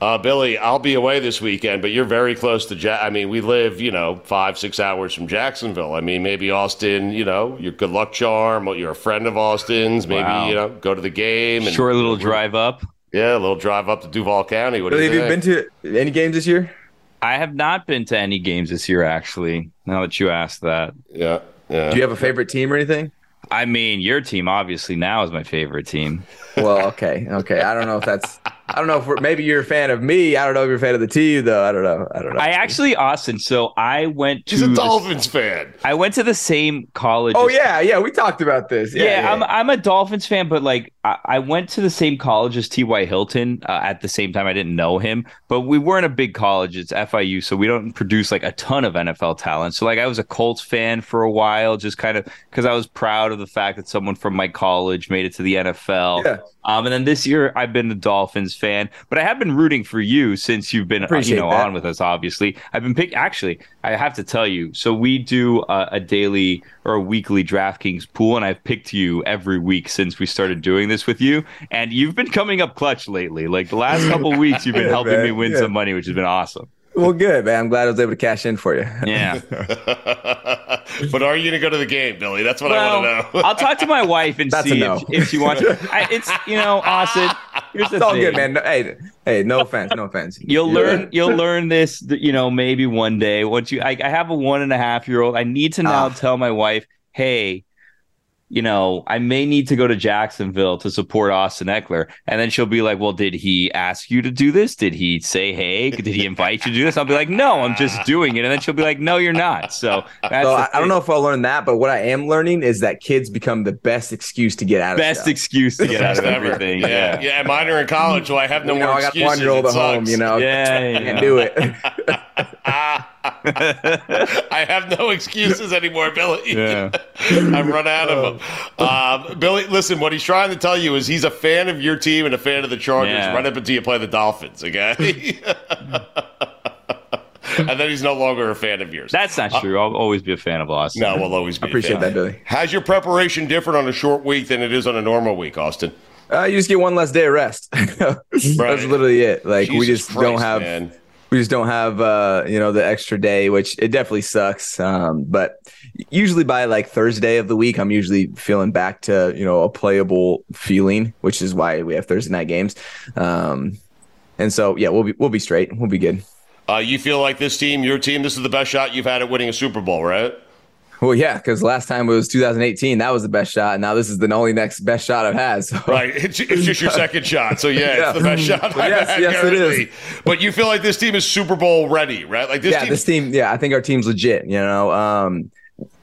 Uh, Billy, I'll be away this weekend, but you're very close to. Ja- I mean, we live, you know, five six hours from Jacksonville. I mean, maybe Austin. You know, your good luck charm. You're a friend of Austin's. Maybe wow. you know, go to the game. And, Short little drive up. Yeah, a little drive up to Duval County. What Billy, have you been to any games this year? I have not been to any games this year, actually. Now that you asked that, yeah. Yeah. Do you have a favorite team or anything? I mean, your team obviously now is my favorite team. Well, okay, okay. I don't know if that's. I don't know if maybe you're a fan of me. I don't know if you're a fan of the team, though. I don't know. I don't know. I actually, Austin. So I went to. He's a Dolphins fan. I went to the same college. Oh yeah, yeah. We talked about this. Yeah, yeah, yeah. I'm I'm a Dolphins fan, but like I, I went to the same college as T.Y. Hilton. Uh, at the same time, I didn't know him, but we weren't a big college. It's FIU, so we don't produce like a ton of NFL talent. So like I was a Colts fan for a while, just kind of because I was proud of the fact that someone from my college made it to the NFL. Yeah. Um, and then this year I've been a Dolphins fan, but I have been rooting for you since you've been uh, you know that. on with us. Obviously, I've been pick. Actually, I have to tell you. So we do a, a daily or a weekly DraftKings pool, and I've picked you every week since we started doing this with you. And you've been coming up clutch lately. Like the last couple weeks, you've been yeah, helping man. me win yeah. some money, which has been awesome. Well, good, man. I'm glad I was able to cash in for you. Yeah. but are you going to go to the game, Billy? That's what well, I want to know. I'll talk to my wife and That's see no. if, if, she wants. I, it's you know, Austin. Here's the it's all thing. good, man. No, hey, hey, no offense, no offense. You'll learn. You'll learn this. You know, maybe one day. Once you, I, I have a one and a half year old. I need to now ah. tell my wife, hey, you know, I may need to go to Jacksonville to support Austin Ekeler. And then she'll be like, Well, did he ask you to do this? Did he say, Hey, did he invite you to do this? I'll be like, No, I'm just doing it. And then she'll be like, No, you're not. So, so I, don't know if I'll learn that, but what I am learning is that kids become the best excuse to get out of Best stuff. excuse to get out of everything. Yeah. Yeah. Mine are in college, so I have no you more know, excuses. I got one year old at home, you know. Yeah. yeah. Can't do it. I have no excuses anymore, Billy. Yeah. I've run out of them. Um, Billy, listen, what he's trying to tell you is he's a fan of your team and a fan of the Chargers. Yeah. Run up until you play the Dolphins, okay? and then he's no longer a fan of yours. That's not true. I'll always be a fan of Austin. No, we'll always be. I appreciate that, Billy. How's your preparation different on a short week than it is on a normal week, Austin? Uh, you just get one less day of rest. That's literally it. Like Jesus we just Christ, don't have man. We just don't have uh you know the extra day which it definitely sucks um but usually by like thursday of the week i'm usually feeling back to you know a playable feeling which is why we have thursday night games um and so yeah we'll be we'll be straight we'll be good Uh, you feel like this team, your team, this is the best shot you've had at winning a Super Bowl, right? Well yeah because last time it was 2018 that was the best shot and now this is the only next best shot i've had so Right. It's, it's just your second shot. So, yeah, Yeah. it's the best shot I've yes, had yes, it is. But you feel like this team is Super Bowl ready, right? Like this yeah, team. this team. Yeah, I think our team's legit. You know, um,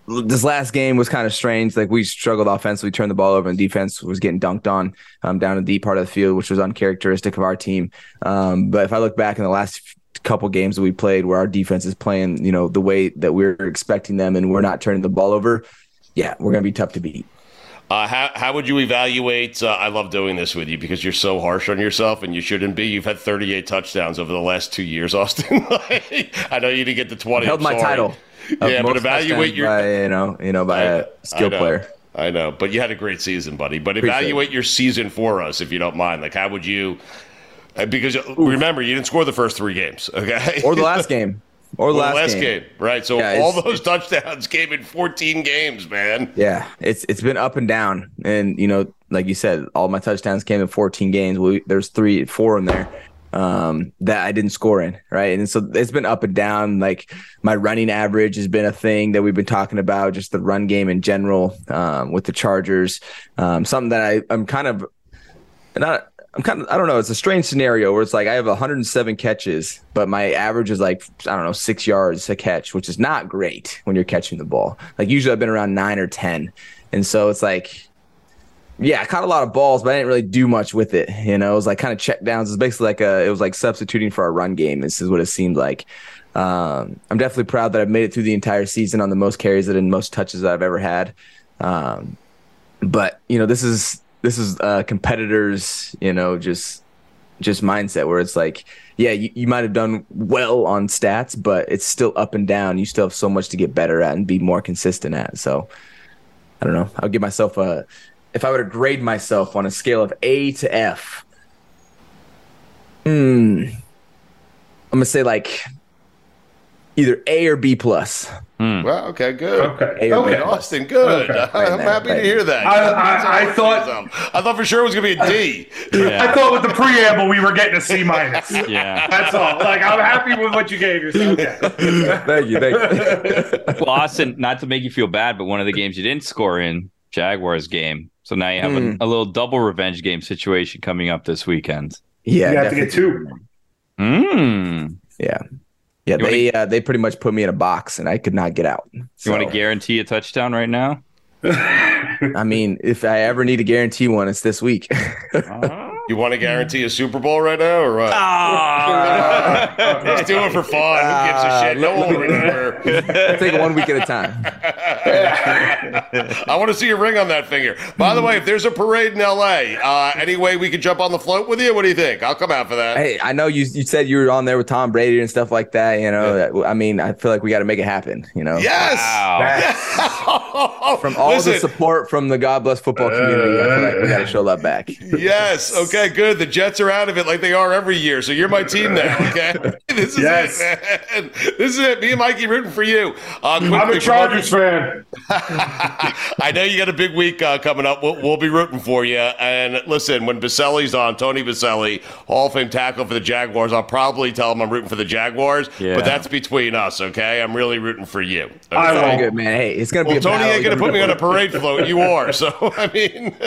this last game was kind of strange. Like we struggled offensively, turned the ball over, and defense was getting dunked on um, down in the deep part of the field, which was uncharacteristic of our team. Um, but if I look back in the last couple games that we played, where our defense is playing, you know, the way that we're expecting them, and we're not turning the ball over, yeah, we're gonna be tough to beat. Uh, how, how would you evaluate? Uh, I love doing this with you because you're so harsh on yourself and you shouldn't be. You've had 38 touchdowns over the last two years, Austin. I know you didn't get the 20. Held my title. Yeah, but evaluate your. by, you know, you know, by a skill I player. I know, but you had a great season, buddy. But Appreciate evaluate your season for us, if you don't mind. Like, how would you? Uh, Because remember, you didn't score the first three games, okay? Or the last game. Or the Or last, game. right? So Yeah, all those touchdowns came in 14 games, man. Yeah, it's it's been up and down, and you know, like you said, all my touchdowns came in 14 games. We, there's three, four in there um, that I didn't score in, right? And so it's been up and down. Like my running average has been a thing that we've been talking about, just the run game in general um, with the Chargers. Um, something that I I'm kind of not. I'm kind of, I don't know. It's a strange scenario where it's like I have 107 catches, but my average is like, I don't know, six yards a catch, which is not great when you're catching the ball. Like usually I've been around nine or 10. And so it's like, yeah, I caught a lot of balls, but I didn't really do much with it. You know, it was like kind of check downs. It's basically like a, it was like substituting for our run game. This is what it seemed like. Um, I'm definitely proud that I've made it through the entire season on the most carries and most touches that I've ever had. Um, but you know, this is, this is uh competitors, you know, just just mindset where it's like, yeah, you, you might have done well on stats, but it's still up and down. You still have so much to get better at and be more consistent at. So I don't know. I'll give myself a if I were to grade myself on a scale of A to F. Hmm. I'm gonna say like either A or B plus. Well, okay, good. Okay. A Okay. Austin, good. Okay. I'm happy to hear that. I- That's I- I thought- I thought for sure it was going to be a D. I thought with the preamble we were getting a C minus. Yeah. That's all. Like I'm happy with what you gave yourself. Okay. thank you, thank you. Well, Austin, not to make you feel bad, but one of the games you didn't score in, Jaguars game. So now you have Hmm. a, a little double revenge game situation coming up this weekend. yeah, you have to get two. Mm. Yeah. Yeah, You wanna- they uh, they pretty much put me in a box and I could not get out. You want to guarantee a touchdown right now? I mean, if I ever need to guarantee one, it's this week. You want to guarantee a Super Bowl right now or what? Ah. Let's do it for fun. Who gives a shit? No one will remember. Take it one week at a time. I want to see a ring on that finger. By the way, if there's a parade in LA, uh, any way we could jump on the float with you? What do you think? I'll come out for that. Hey, I know you you said you were on there with Tom Brady and stuff like that. You know, that, I mean, I feel like we got to make it happen. You know, Yes. Wow. from all Listen, the support from the God Bless Football community, I feel like we got to show that back. Yes. Okay. Good. The Jets are out of it like they are every year. So you're my team now. Okay. This is Yes. it, man. This is it. Me and Mikey rooting for you. Uh, I'm a Chargers fan. I know you got a big week uh, coming up. We'll, we'll be rooting for you. And listen, when Boselli's on, Tony Boselli, Hall of Fame tackle for the Jaguars, I'll probably tell him I'm rooting for the Jaguars. Yeah. But that's between us. Okay. I'm really rooting for you. Okay? I Very good, man. Hey, it's gonna be well, a Tony battle. ain't going to put me on a parade float. You are. So, I mean.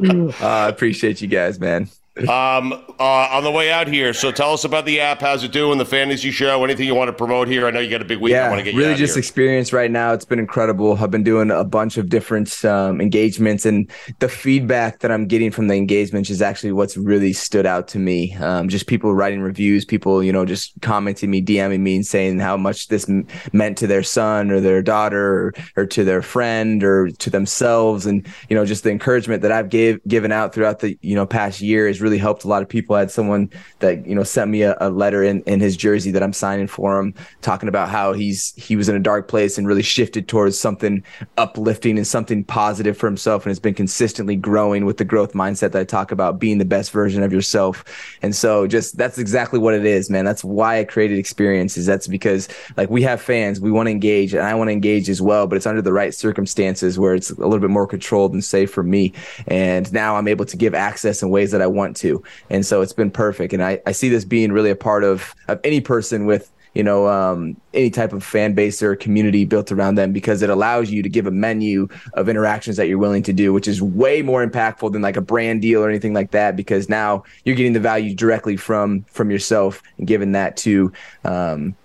Uh, I appreciate you guys, man. Um, uh, on the way out here, so tell us about the app. How's it doing? The fantasy show? Anything you want to promote here? I know you got a big week. I yeah, want to get you really just here. experience right now. It's been incredible. I've been doing a bunch of different um, engagements, and the feedback that I'm getting from the engagements is actually what's really stood out to me. Um, just people writing reviews, people you know just commenting me, DMing me, and saying how much this m- meant to their son or their daughter or, or to their friend or to themselves, and you know just the encouragement that I've gave given out throughout the you know past year is really helped a lot of people. I had someone that you know sent me a, a letter in, in his jersey that I'm signing for him, talking about how he's he was in a dark place and really shifted towards something uplifting and something positive for himself, and has been consistently growing with the growth mindset that I talk about, being the best version of yourself. And so, just that's exactly what it is, man. That's why I created experiences. That's because like we have fans, we want to engage, and I want to engage as well, but it's under the right circumstances where it's a little bit more controlled and safe for me. And now I'm able to give access in ways that I want to. And so it's been perfect. And I, I see this being really a part of, of any person with you know, um, any type of fan base or community built around them because it allows you to give a menu of interactions that you're willing to do, which is way more impactful than like a brand deal or anything like that. Because now you're getting the value directly from from yourself and giving that to um,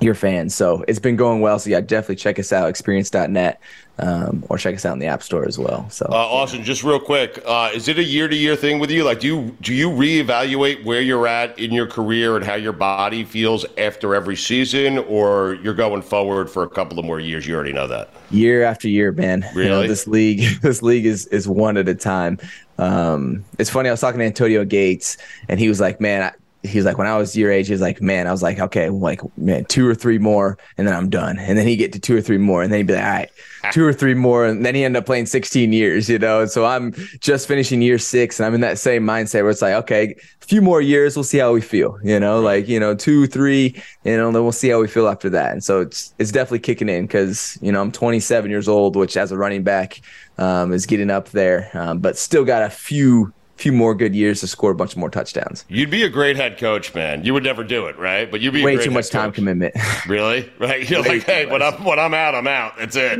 your fans. So it's been going well. So yeah, definitely check us out, experience.net, um, or check us out in the App Store as well. So uh, Austin, just real quick, uh, is it a year to year thing with you? Like, do you do you reevaluate where you're at in your career and how your body feels after every season, or you're going forward for a couple of more years? You already know that. Year after year, man. Really, you know, this league, this league is is one at a time. Um, it's funny. I was talking to Antonio Gates, and he was like, "Man, I, he's like when I was your age, he's like, man, I was like, okay, like man, two or three more, and then I'm done. And then he get to two or three more, and then he'd be like, all right, two or three more, and then he ended up playing 16 years, you know. And so I'm just finishing year six, and I'm in that same mindset where it's like, okay, a few more years, we'll see how we feel, you know, like you know, two, three, you know, then we'll see how we feel after that. And so it's it's definitely kicking in because you know I'm 27 years old, which as a running back um, is getting up there, um, but still got a few few more good years to score a bunch more touchdowns. You'd be a great head coach, man. You would never do it, right? But you'd be way too much time coach. commitment. Really? Right? You're like, hey, when I'm when I'm out, I'm out. That's it.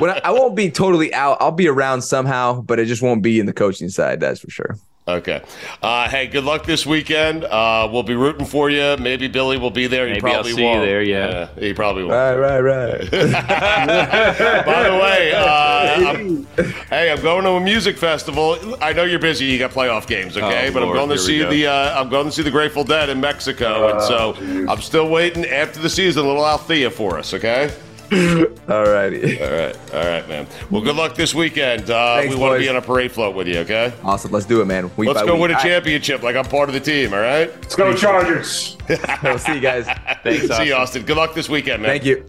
when I, I won't be totally out. I'll be around somehow, but it just won't be in the coaching side. That's for sure. Okay. Uh, hey, good luck this weekend. Uh, we'll be rooting for you. Maybe Billy will be there. Maybe he probably I'll see won't. you there. Yeah. he probably won't. Right, right, right. By the way, uh, I'm, hey, I'm going to a music festival. I know you're busy. You got playoff games, okay? Oh, but Lord, I'm going to see go. the uh, I'm going to see the Grateful Dead in Mexico, and so I'm still waiting after the season. A little Althea for us, okay? All righty. All right, all right, man. Well, good luck this weekend. Uh, Thanks, we want to be on a parade float with you, okay? Awesome. Let's do it, man. Week Let's go week. win a championship like I'm part of the team. All right. Let's go, Chargers. We'll see you guys. Thanks, See you, Austin. Austin. Good luck this weekend, man. Thank you.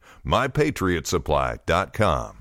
MyPatriotSupply.com.